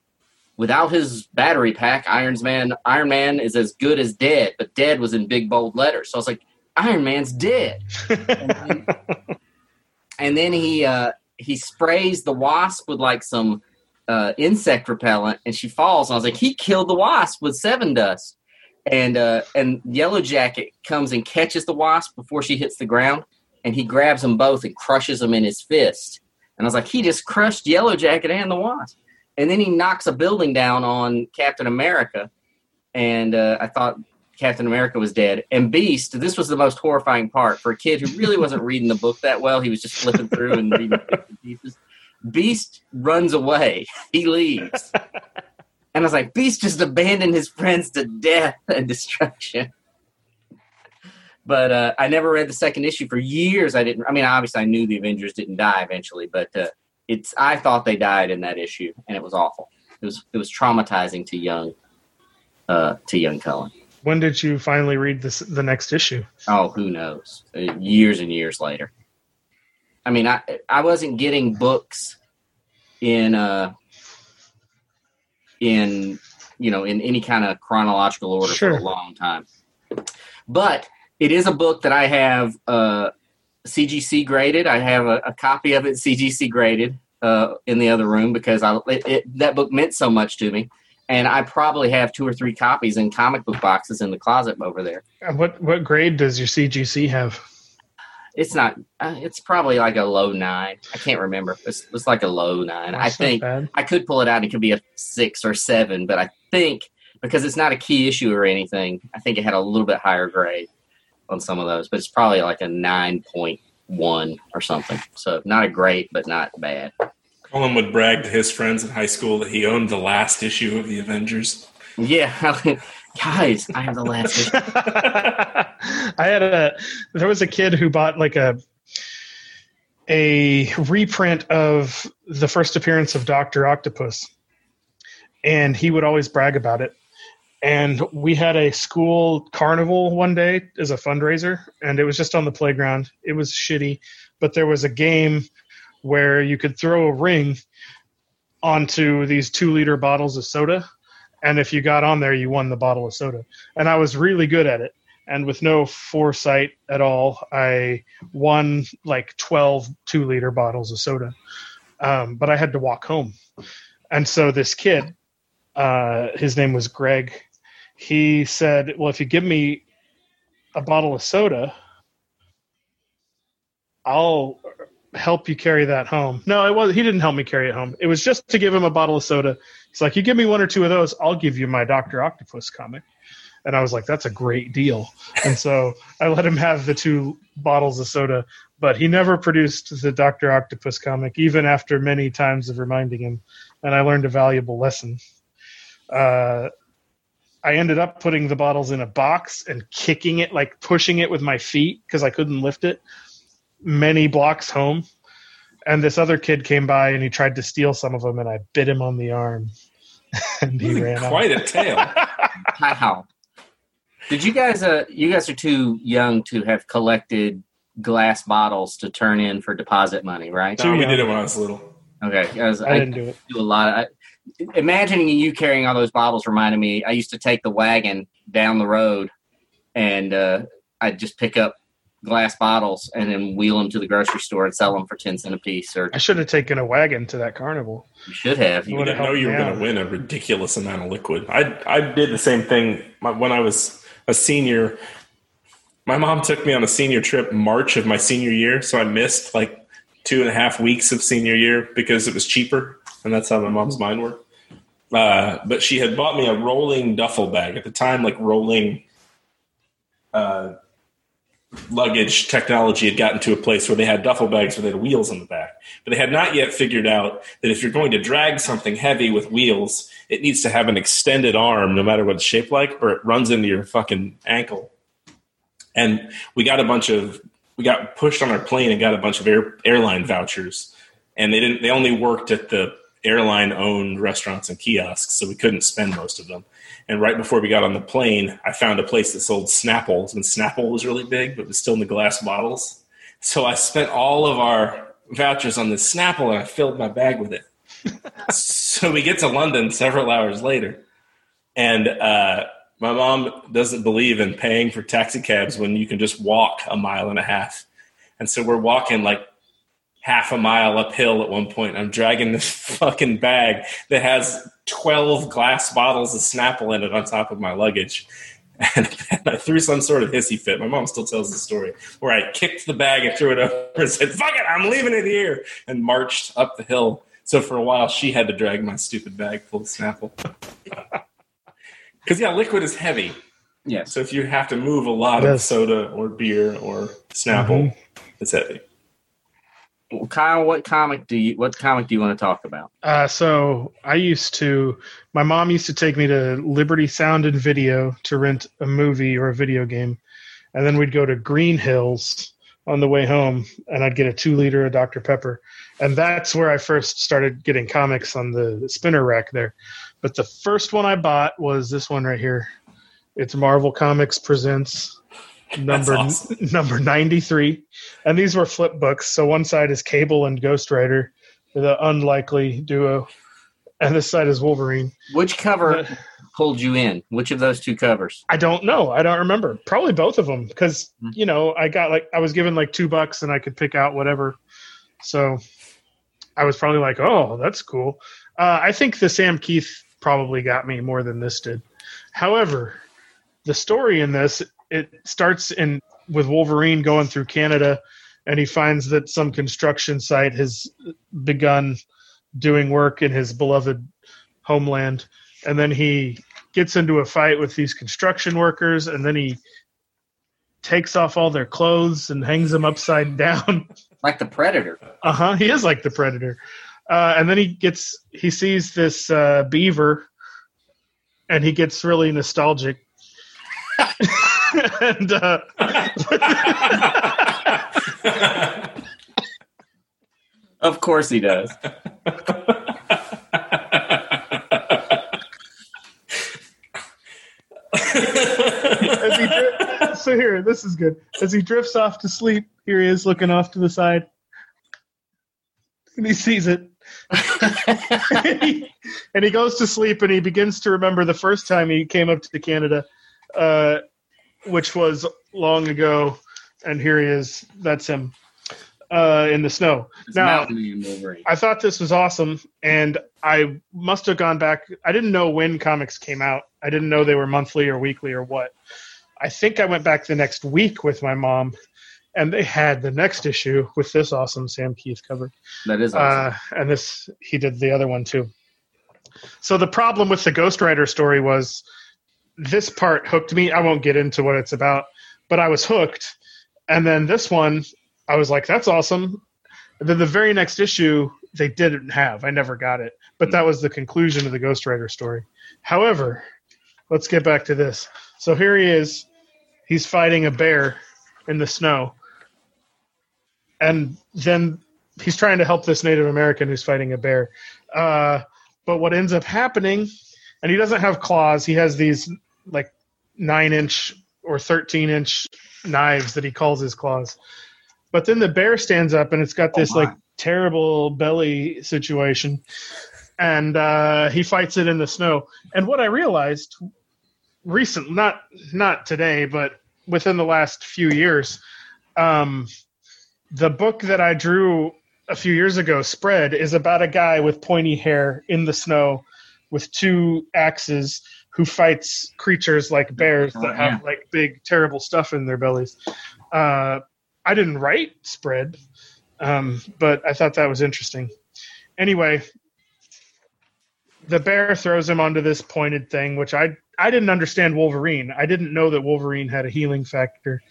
"Without his battery pack, Iron's Man Iron Man is as good as dead." But dead was in big bold letters. So I was like, Iron Man's dead. and then he uh, he sprays the wasp with like some uh, insect repellent, and she falls. And I was like, he killed the wasp with Sevin dust. And uh, and Yellow Jacket comes and catches the wasp before she hits the ground, and he grabs them both and crushes them in his fist. And I was like, he just crushed Yellow Jacket and the wasp. And then he knocks a building down on Captain America, and uh, I thought Captain America was dead. And Beast, this was the most horrifying part for a kid who really wasn't reading the book that well. He was just flipping through and reading pieces. Beast runs away. He leaves. And I was like, Beast just abandoned his friends to death and destruction. But uh, I never read the second issue for years. I didn't. I mean, obviously, I knew the Avengers didn't die eventually, but uh, it's. I thought they died in that issue, and it was awful. It was. It was traumatizing to young, uh, to young Cullen. when did you finally read this the next issue? Oh, who knows? Uh, Years and years later. I mean, I I wasn't getting books in uh in you know in any kind of chronological order for a long time. But it is a book that I have uh CGC graded. I have a, a copy of it CGC graded uh in the other room because I it, it, that book meant so much to me. And I probably have two or three copies in comic book boxes in the closet over there. And What what grade does your CGC have? It's not. Uh, it's probably like a low nine. I can't remember. It's, it's like a low nine. I That's not think. I could pull it out. It could be a six or seven, but I think because it's not a key issue or anything, I think it had a little bit higher grade on some of those. But it's probably like a nine point one or something. So not a great, but not bad. Cullen would brag to his friends in high school that he owned the last issue of the Avengers. Yeah, guys, I have the last. issue. I had a there was a kid who bought like a a reprint of the first appearance of Doctor Octopus, and he would always brag about it. And we had a school carnival one day as a fundraiser, and it was just on the playground. It was shitty, but there was a game where you could throw a ring onto these two liter bottles of soda, and if you got on there, you won the bottle of soda. And I was really good at it and with no foresight at all, I won like 12 two liter bottles of soda. Um, but I had to walk home. And so this kid, uh, his name was Greg, he said, Well, if you give me a bottle of soda, I'll help you carry that home. No, it was he didn't help me carry it home. It was just to give him a bottle of soda. He's like, You give me one or two of those, I'll give you my Doctor Octopus comic. And I was like, That's a great deal. And so I let him have the two bottles of soda, but he never produced the Doctor Octopus comic, even after many times of reminding him. And I learned a valuable lesson. Uh, I ended up putting the bottles in a box and kicking it, like pushing it with my feet because I couldn't lift it many blocks home. And this other kid came by and he tried to steal some of them, and I bit him on the arm. and he ran Quite out. a tale. Wow. Did you guys? Uh, you guys are too young to have collected glass bottles to turn in for deposit money, right? no, we did it when I was little. Okay, guys, I I, didn't do it. do a lot. Of, I, imagining you carrying all those bottles reminded me. I used to take the wagon down the road, and uh, I'd just pick up glass bottles and then wheel them to the grocery store and sell them for ten cent a piece. Or I should have taken a wagon to that carnival. you should have. You You didn't know you were going to win a ridiculous amount of liquid. I I did the same thing My- when I was a senior. My mom took me on a senior trip March of my senior year, so I missed like two and a half weeks of senior year because it was cheaper, and that's how my mom's mind worked. Uh, but she had bought me a rolling duffel bag at the time, like rolling uh, luggage technology had gotten to a place where they had duffel bags where they had wheels on the back. But they had not yet figured out that if you're going to drag something heavy with wheels, it needs to have an extended arm, no matter what it's shaped like, or it runs into your fucking ankle. And we got a bunch of we got pushed on our plane and got a bunch of air, airline vouchers and they didn't. They only worked at the airline owned restaurants and kiosks, so we couldn't spend most of them. And right before we got on the plane, I found a place that sold Snapples when Snapple was really big, but was still in the glass bottles. So I spent all of our vouchers on this Snapple and I filled my bag with it. so we get to London several hours later, and uh, my mom doesn't believe in paying for taxi cabs when you can just walk a mile and a half. And so we're walking like half a mile uphill at one point. I'm dragging this fucking bag that has 12 glass bottles of Snapple in it on top of my luggage. And I threw some sort of hissy fit. My mom still tells the story where I kicked the bag and threw it over and said, fuck it, I'm leaving it here, and marched up the hill. So for a while, she had to drag my stupid bag full of Snapple. Because, yeah, liquid is heavy. Yeah. So if you have to move a lot of soda or beer or Snapple, mm-hmm. it's heavy. Kyle, what comic do you what comic do you want to talk about? Uh, so I used to, my mom used to take me to Liberty Sound and Video to rent a movie or a video game, and then we'd go to Green Hills on the way home, and I'd get a two liter of Dr Pepper, and that's where I first started getting comics on the spinner rack there. But the first one I bought was this one right here. It's Marvel Comics presents number awesome. number 93 and these were flip books so one side is cable and ghost rider the unlikely duo and this side is wolverine Which cover Uh, pulled you in? Which of those two covers? i don't know i don't remember probably both of them because Hmm. you know i got like i was given like two bucks and i could pick out whatever so i was probably like oh that's cool uh, i think the sam kieth probably got me more than this did however the story in this it starts in with wolverine going through canada and he finds that some construction site has begun doing work in his beloved homeland. And then he gets into a fight with these construction workers and then he takes off all their clothes and hangs them upside down. Like the Predator. uh-huh he is like the predator. Uh, and then he gets he sees this uh, beaver and he gets really nostalgic and uh, Of course he does. as he dri- so here this is good. As he drifts off to sleep here he is looking off to the side. And he sees it. And he goes to sleep and he begins to remember the first time he came up to Canada, uh, which was long ago. And here he is. That's him uh, in the snow. It's Now- Mountain Man Wolverine. I thought this was awesome, and I must have gone back. I didn't know when comics came out. I didn't know they were monthly or weekly or what. I think I went back the next week with my mom, and they had the next issue with this awesome Sam Kieth cover. That is awesome. Uh, and this he did the other one too. So the problem with the Ghost Rider story was this part hooked me. I won't get into what it's about, but I was hooked. And then this one, I was like, "That's awesome." And then the very next issue, they didn't have. I never got it, but that was the conclusion of the Ghost Rider story. However, let's get back to this. So here he is. He's fighting a bear in the snow. And then he's trying to help this Native American who's fighting a bear. Uh, but what ends up happening, and he doesn't have claws, he has these like nine inch or 13 inch knives that he calls his claws. But then the bear stands up and it's got Oh this my. like terrible belly situation. And uh, he fights it in the snow. And what I realized recent, not not today, but within the last few years, um, the book that I drew a few years ago, Spread, is about a guy with pointy hair in the snow with two axes who fights creatures like bears that have yeah. like big, terrible stuff in their bellies. Uh, I didn't write Spread, um, but I thought that was interesting. Anyway, the bear throws him onto this pointed thing, which I I didn't understand Wolverine. I didn't know that Wolverine had a healing factor.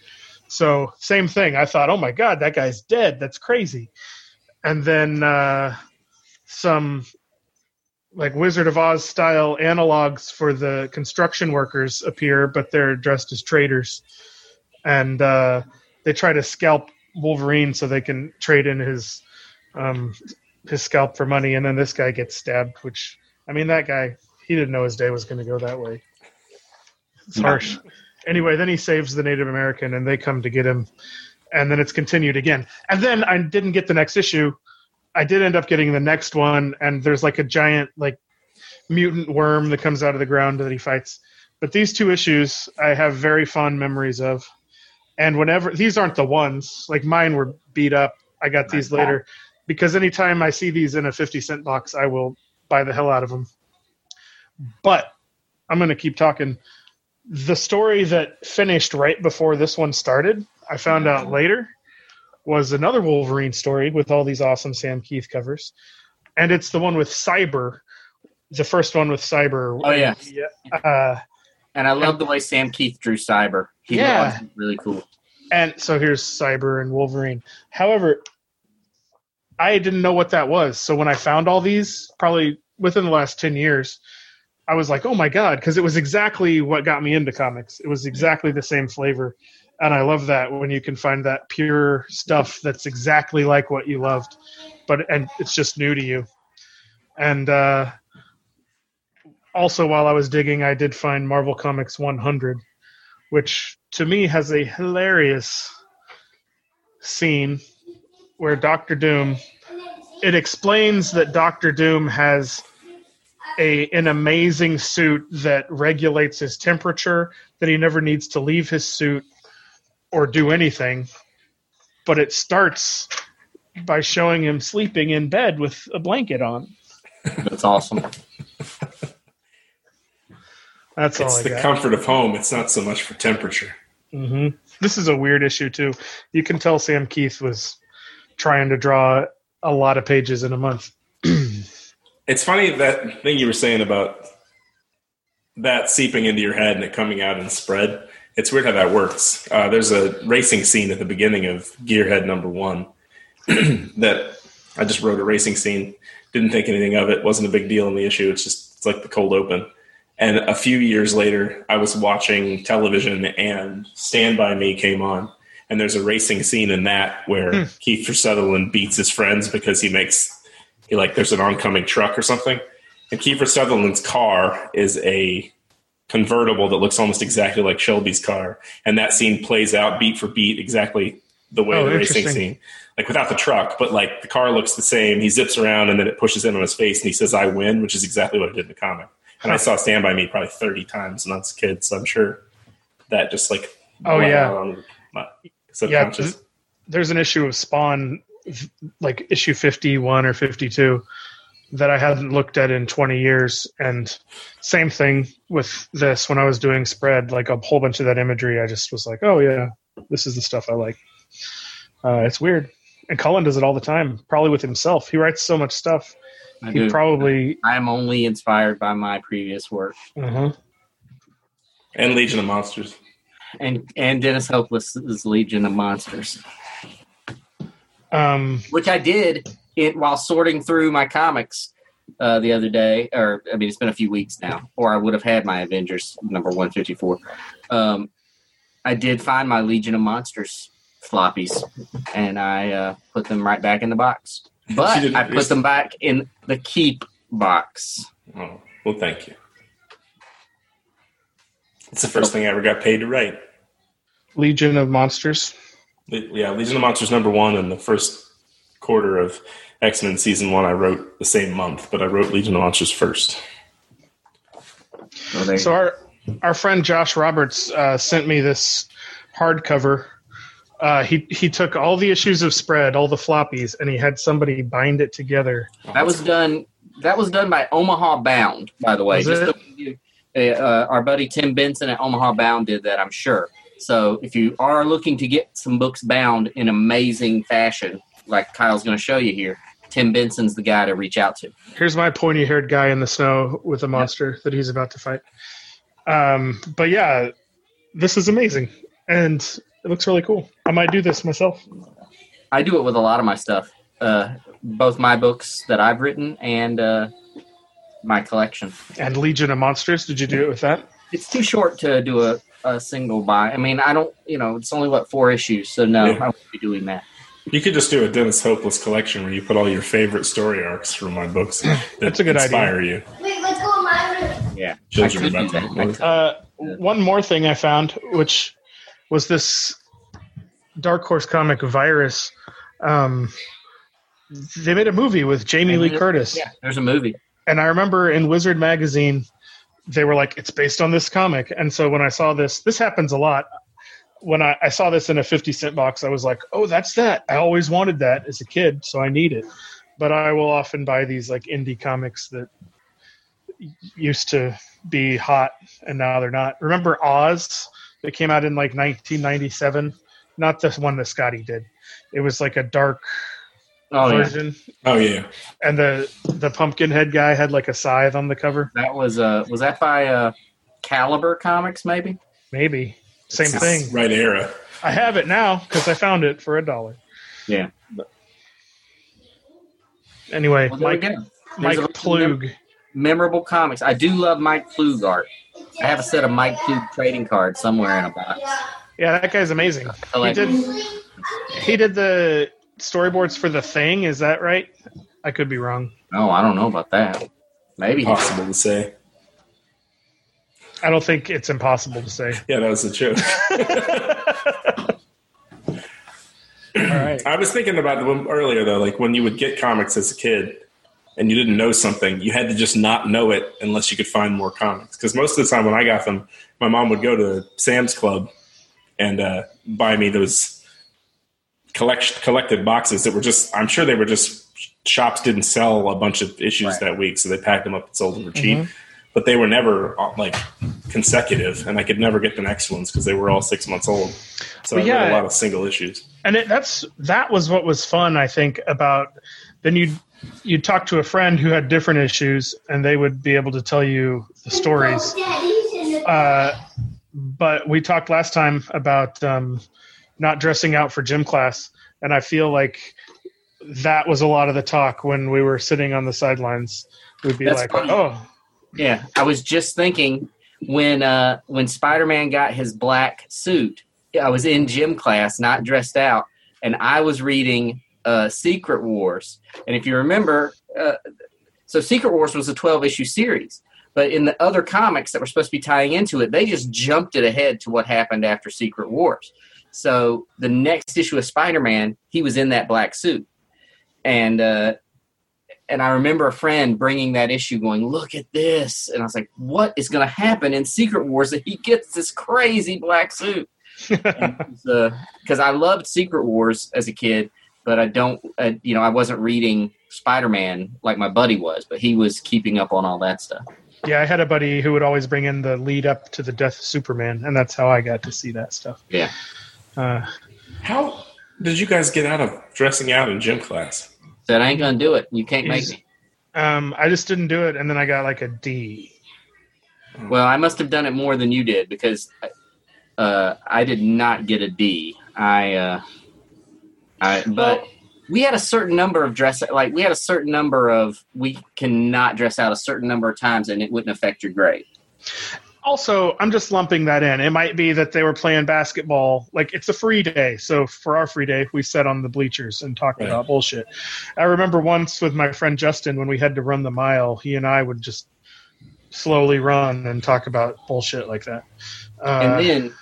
So same thing. I thought, oh my god, that guy's dead. That's crazy. And then uh, some like Wizard of Oz style analogs for the construction workers appear, but they're dressed as traders, and uh, they try to scalp Wolverine so they can trade in his um, his scalp for money, and then this guy gets stabbed. Which I mean, that guy he didn't know his day was going to go that way. It's harsh. Anyway, then he saves the Native American, and they come to get him, and then it's continued again. And then I didn't get the next issue. I did end up getting the next one, and there's like a giant like mutant worm that comes out of the ground that he fights. But these two issues I have very fond memories of. And whenever these aren't the ones, like mine were beat up. I got these later because anytime I see these in a 50 cent box, I will buy the hell out of them. But I'm going to keep talking. The story that finished right before this one started, I found out later, was another Wolverine story with all these awesome Sam Kieth covers. And it's the one with Cyber, the first one with Cyber. Oh, yeah. Uh, And I love the way Sam Kieth drew Cyber. He Yeah. really cool. and so here's Cyber and Wolverine. However, I didn't know what that was. So when I found all these, probably within the last 10 years, I was like, oh my God, because it was exactly what got me into comics. It was exactly the same flavor. And I love that when you can find that pure stuff that's exactly like what you loved, but and it's just new to you. And uh, also, while I was digging, I did find Marvel Comics 100, which to me has a hilarious scene where Doctor Doom. It explains that Doctor Doom has a an amazing suit that regulates his temperature, that he never needs to leave his suit or do anything. But it starts by showing him sleeping in bed with a blanket on. That's awesome. That's all It's the got. comfort of home. It's not so much for temperature. hmm This is a weird issue too. You can tell Sam Kieth was trying to draw a lot of pages in a month. It's funny that thing you were saying about that seeping into your head and it coming out in spread. It's weird how that works. Uh, there's a racing scene at the beginning of Gearhead number one that I just wrote a racing scene. Didn't think anything of it. Wasn't a big deal in the issue. It's just it's like the cold open. And a few years later, I was watching television and Stand By Me came on. And there's a racing scene in that where Hmm. Keith Sutherland beats his friends because he makes he like there's an oncoming truck or something. And Kiefer Sutherland's car is a convertible that looks almost exactly like Shelby's car, and that scene plays out beat for beat exactly the way Oh, the racing scene, like without the truck, but like the car looks the same. He zips around and then it pushes in on his face, and he says, "I win," which is exactly what it did in the comic. And I saw Stand by Me probably thirty times when I was a kid, so I'm sure that just like Oh, yeah. subconscious. There's an issue of Spawn, like issue 51 or 52, that I hadn't looked at in 20 years. And same thing with this when I was doing spread, like a whole bunch of that imagery. I just was like, oh, yeah, this is the stuff I like. Uh, it's weird. And Cullen does it all the time, probably with himself. He writes so much stuff. I He do. probably. I am only inspired by my previous work. uh and Legion of Monsters. And and Dennis Hopeless's Legion of Monsters. Um, which I did it while sorting through my comics uh, the other day. Or I mean, it's been a few weeks now, or I would have had my Avengers number one fifty four. Um, I did find my Legion of Monsters floppies, and I uh, put them right back in the box. But I put them back in the keep box. Oh, well, thank you. It's the first thing I ever got paid to write. Legion of Monsters. Yeah, Legion of Monsters number one and the first quarter of X Men season one I wrote the same month, but I wrote Legion of Monsters first. So there- So our our friend Josh Roberts uh, sent me this hardcover. Uh, he he took all the issues of Spread, all the floppies, and he had somebody bind it together. That was done. That was done by Omaha Bound, by the way. Was Just it? to- uh, our buddy Tim Benson at Omaha Bound did that, I'm sure. So if you are looking to get some books bound in amazing fashion, like Kyle's going to show you here, Tim Benson's the guy to reach out to. Here's my pointy haired guy in the snow with a monster that he's about to fight. Um, but yeah, this is amazing, and it looks really cool. I might do this myself. I do it with a lot of my stuff, uh, both my books that I've written and uh, my collection. And Legion of Monsters. Did you do it with that? It's too short to do a, a single buy. I mean, I don't, you know, it's only what four issues, so no, Yeah. I won't be doing that. You could just do a Dennis Hopeless collection where you put all your favorite story arcs from my books that That's a good idea. inspire you. Wait, let's go in my room. Yeah, Children about do that. that. I could. Uh, one more thing I found, which was this Dark Horse comic Virus. Um, they made a movie with Jamie Lee Curtis, Yeah, there's a movie. and I remember in Wizard magazine, they were like, "It's based on this comic." And so when I saw this, this happens a lot. When I, I saw this in a fifty cent box, I was like, "Oh, that's that! I always wanted that as a kid, so I need it." But I will often buy these like indie comics that used to be hot and now they're not. Remember Oz that came out in like 1997? Not the one that Skottie did. It was like a dark Oh yeah, version, Oh yeah, and the the pumpkin head guy had like a scythe on the cover. that was uh was that by uh Caliber Comics maybe? Maybe same It's thing. Right era. I have it now because I found it for a dollar. Yeah. Anyway, Well, Mike. Mike There's a- Ploog. Memorable comics. I do love Mike Ploog art. I have a set of Mike Ploog trading cards somewhere in a box. Yeah, that guy's amazing. I He like did he did the storyboards for the thing. Is that right? I could be wrong. Oh, I don't know about that. Maybe. Possible to say. I don't think it's impossible to say. Yeah, that was a joke. All right. I was thinking about them earlier though, like when you would get comics as a kid and you didn't know something, you had to just not know it unless you could find more comics. Because most of the time when I got them, my mom would go to Sam's Club and uh, buy me those collect collected boxes that were just. I'm sure they were just shops didn't sell a bunch of issues Right. that week, so they packed them up and sold them for cheap. But they were never uh, like consecutive, and I could never get the next ones because they were all six months old. So Well, I read yeah. a lot of single issues. and it, that's that was what was fun i think about then you'd you'd talk to a friend who had different issues and they would be able to tell you the stories uh, but we talked last time about um, not dressing out for gym class and i feel like that was a lot of the talk when we were sitting on the sidelines we'd be That's like funny. oh Yeah, I was just thinking when uh, when Spider Man got his black suit, I was in gym class, not dressed out, and I was reading uh, Secret Wars. And if you remember, uh, so Secret Wars was a twelve issue series, but in the other comics that were supposed to be tying into it, they just jumped it ahead to what happened after Secret Wars. So the next issue of Spider Man, he was in that black suit, and uh, and I remember a friend bringing that issue, going, "Look at this!" And I was like, "What is going to happen in Secret Wars that he gets this crazy black suit?" Because I loved Secret Wars as a kid, but I don't, uh, you know, I wasn't reading Spider Man like my buddy was, but he was keeping up on all that stuff. yeah i had a buddy who would always bring in the lead up to the death of superman and that's how i got to see that stuff Yeah. uh, How did you guys get out of dressing out in gym class? Said I ain't gonna do it. You can't make He's- me. Um, I just didn't do it, and then I got like a D. Well, I must have done it more than you did because uh, I did not get a D. I, uh, I, but we had a certain number of dress, like we had a certain number of we cannot dress out a certain number of times, and it wouldn't affect your grade. Also, I'm just lumping that in. It might be that they were playing basketball. Like it's a free day, so for our free day, we sat on the bleachers and talked Right. about bullshit. I remember once with my friend Justin when we had to run the mile. He and I would just slowly run and talk about bullshit like that. Uh, and then,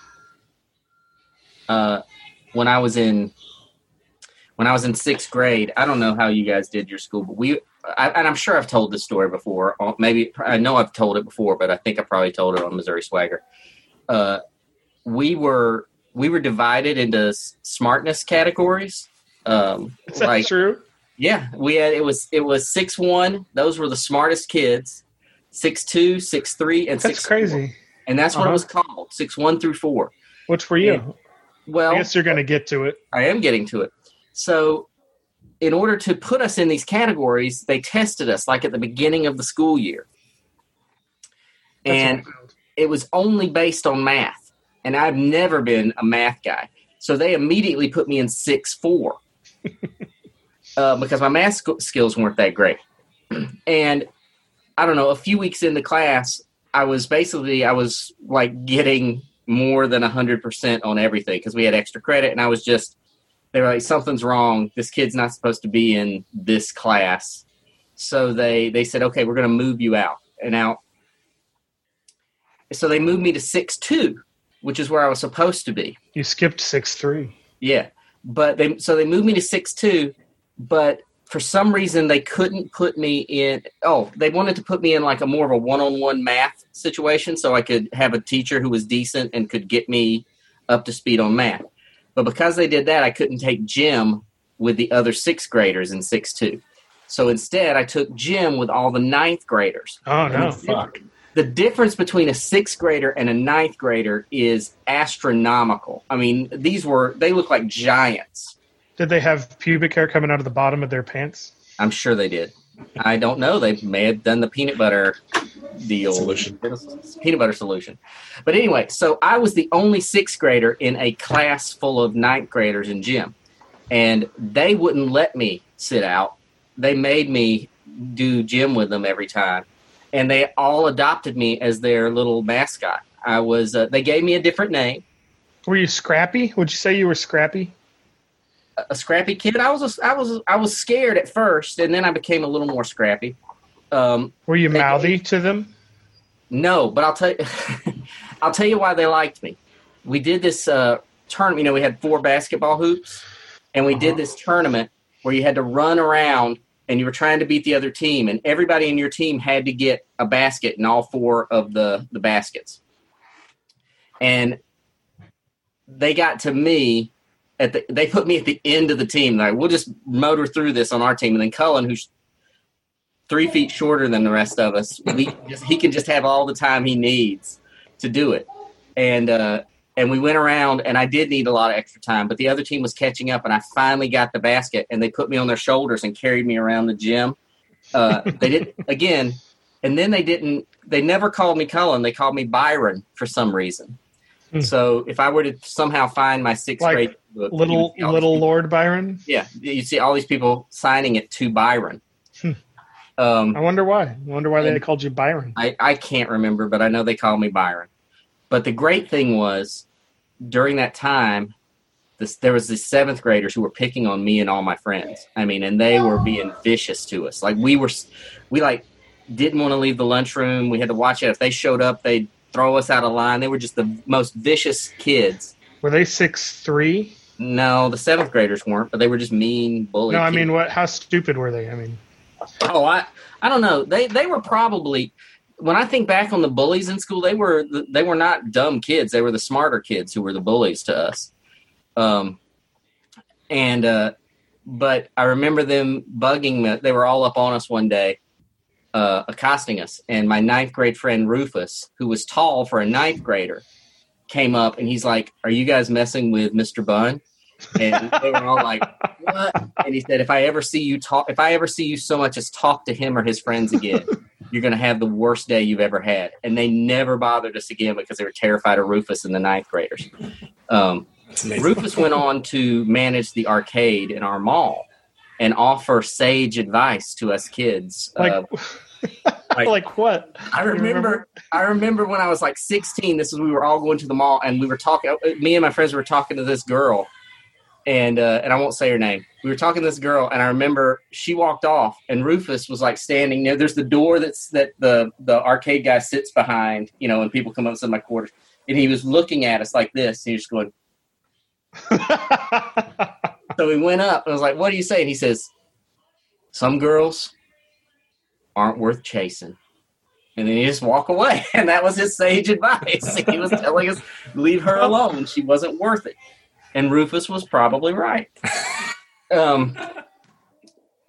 uh, when I was in when I was in sixth grade, I don't know how you guys did your school, but we, I, and I'm sure I've told this story before. Maybe I know I've told it before, but I think I probably told it on Missouri Swagger. Uh, we were we were divided into smartness categories. Um, is that like true? yeah, we had it was it was six one. Those were the smartest kids. Six two, six three, and That's six crazy. and that's what Uh-huh. it was called. Six one through four. Which were you? Yeah. Well, I guess you're going to get to it. I am getting to it. So, in order to put us in these categories, they tested us like at the beginning of the school year. That's And wild. it was only based on math. And I've never been a math guy. So they immediately put me in 6 4 uh, because my math sk- skills weren't that great. and I don't know, a few weeks into class, I was basically, I was like getting more than 100% on everything because we had extra credit and I was just they were like, something's wrong. This kid's not supposed to be in this class. So they they said, okay, we're going to move you out and out. So they moved me to six two, which is where I was supposed to be. You skipped six three. Yeah, but they so they moved me to six two, but for some reason they couldn't put me in. Oh, they wanted to put me in like a more of a one on one math situation, so I could have a teacher who was decent and could get me up to speed on math. But because they did that, I couldn't take gym with the other sixth graders in six two. So instead, I took gym with all the ninth graders. Oh no! Fuck. The difference between a sixth grader and a ninth grader is astronomical. I mean, these were they look like giants. Did they have pubic hair coming out of the bottom of their pants? I'm sure they did. I don't know. They may have done the peanut butter deal. Solution. Peanut butter solution. But anyway, so I was the only sixth grader in a class full of ninth graders in gym. And they wouldn't let me sit out. They made me do gym with them every time. And they all adopted me as their little mascot. I was, uh, they gave me a different name. Were you scrappy? Would you say you were scrappy? a scrappy kid. I was a, I was I was scared at first, and then I became a little more scrappy. Um, Were you They- mouthy to them? no, but I'll tell you, I'll tell you why they liked me. We did this uh, tournament. You know, we had four basketball hoops, and we did Uh-huh. this tournament where you had to run around and you were trying to beat the other team, and everybody in your team had to get a basket in all four of the the baskets. And they got to me at the they put me at the end of the team. Like we'll just motor through this on our team, and then Cullen, who's three feet shorter than the rest of us, we just, he can just have all the time he needs to do it. And uh, and we went around, and I did need a lot of extra time, but the other team was catching up, and I finally got the basket, and they put me on their shoulders and carried me around the gym. Uh, they did again, and then they didn't. They never called me Cullen. They called me Byron for some reason. Hmm. So if I were to somehow find my sixth Like grade book, Little see all these little people- Lord Byron. yeah, you see all these people signing it to Byron. Um, I wonder why. I wonder why they called you Byron. I, I can't remember, but I know they call me Byron. But the great thing was, during that time, this, there was these seventh graders who were picking on me and all my friends. I mean, and they were being vicious to us. Like we were, we like didn't want to leave the lunchroom. We had to watch it. If they showed up, they'd throw us out of line. They were just the most vicious kids. Were they six three? No, the seventh graders weren't, but they were just mean bully. No, I kids. mean, what? How stupid were they? I mean, Oh, I I don't know. They they were probably when I think back on the bullies in school, they were they were not dumb kids. They were the smarter kids who were the bullies to us. Um, and uh, but I remember them bugging me. They were all up on us one day, uh, accosting us. And my ninth grade friend Rufus, who was tall for a ninth grader, came up and he's like, "Are you guys messing with Mister Bunn?" And they were all like, "What?" And he said, "If I ever see you talk, if I ever see you so much as talk to him or his friends again, you're going to have the worst day you've ever had." And they never bothered us again because they were terrified of Rufus and the ninth graders. Um, Rufus went on to manage the arcade in our mall and offer sage advice to us kids. like, Uh, like, like- what? I You remember, I remember when I was like 16. This is we were all going to the mall and we were talking. uh, Me and my friends were talking to this girl, and uh, and I won't say her name. We were talking to this girl, and I remember she walked off, and Rufus was like standing there. There's the door that's that the the arcade guy sits behind, you know, and people come up and my quarters, and he was looking at us like this. And he was just going. So we went up and I was like, What do you say? And he says, Some girls aren't worth chasing. And then he just walk away. And that was his sage advice. He was telling us, leave her alone. She wasn't worth it. And Rufus was probably right. Um,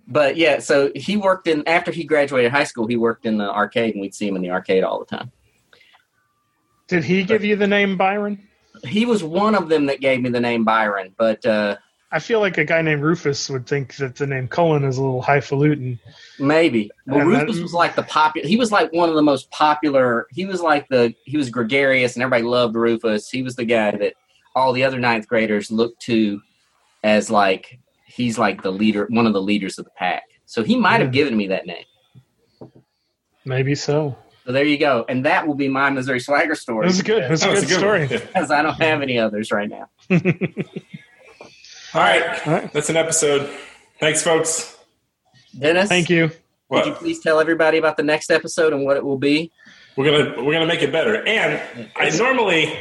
but yeah, so he worked in, after he graduated high school, he worked in the arcade and we'd see him in the arcade all the time. Did he give you the name Byron? He was one of them that gave me the name Byron, but uh, I feel like a guy named Rufus would think that the name Cullen is a little highfalutin. Maybe. Well, And that- Rufus was like the popular. He was like one of the most popular. He was like the. He was gregarious, and everybody loved Rufus. He was the guy that all the other ninth graders look to as like he's like the leader, one of the leaders of the pack. So he might have given me that name. Maybe so. So there you go, and that will be my Missouri Swagger It story was good. It was a That good, was a story. because I don't have any others right now. All right. All right. That's an episode. Thanks, folks. Dennis, Thank you. Could you please tell everybody about the next episode and what it will be? We're gonna we're gonna make it better. And I normally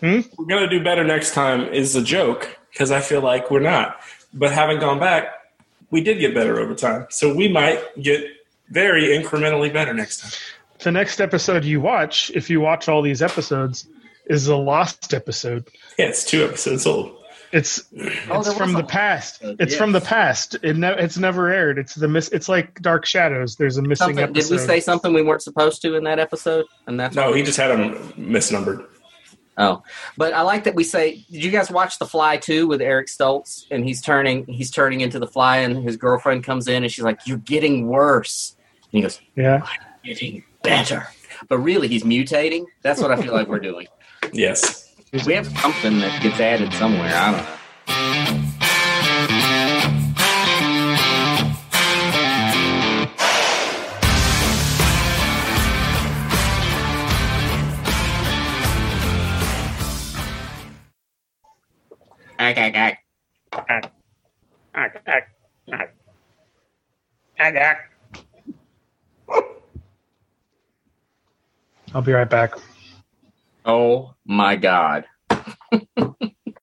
hmm we're gonna do better next time is a joke because I feel like we're not. But having gone back, we did get better over time. So we might get very incrementally better next time. The next episode you watch, if you watch all these episodes, is the lost episode. Yeah, it's two episodes old. It's Oh, it's was uh, from the lost past. episode, It's yes. from the past. It ne- it's never aired. It's the miss. It's like Dark Shadows. There's a missing Something, episode. did we say something we weren't supposed to in that episode? And that's No, he just had them misnumbered. Oh, but I like that we say. Did you guys watch The Fly too with Eric Stoltz? And he's turning, he's turning into the fly, and his girlfriend comes in, and she's like, "You're getting worse." And he goes, Yeah. I'm "Getting better," but really, he's mutating. That's what I feel like we're doing. Yes. We have something that gets added somewhere. I don't know. Ack, ack, ack. I'll be right back. Oh my God.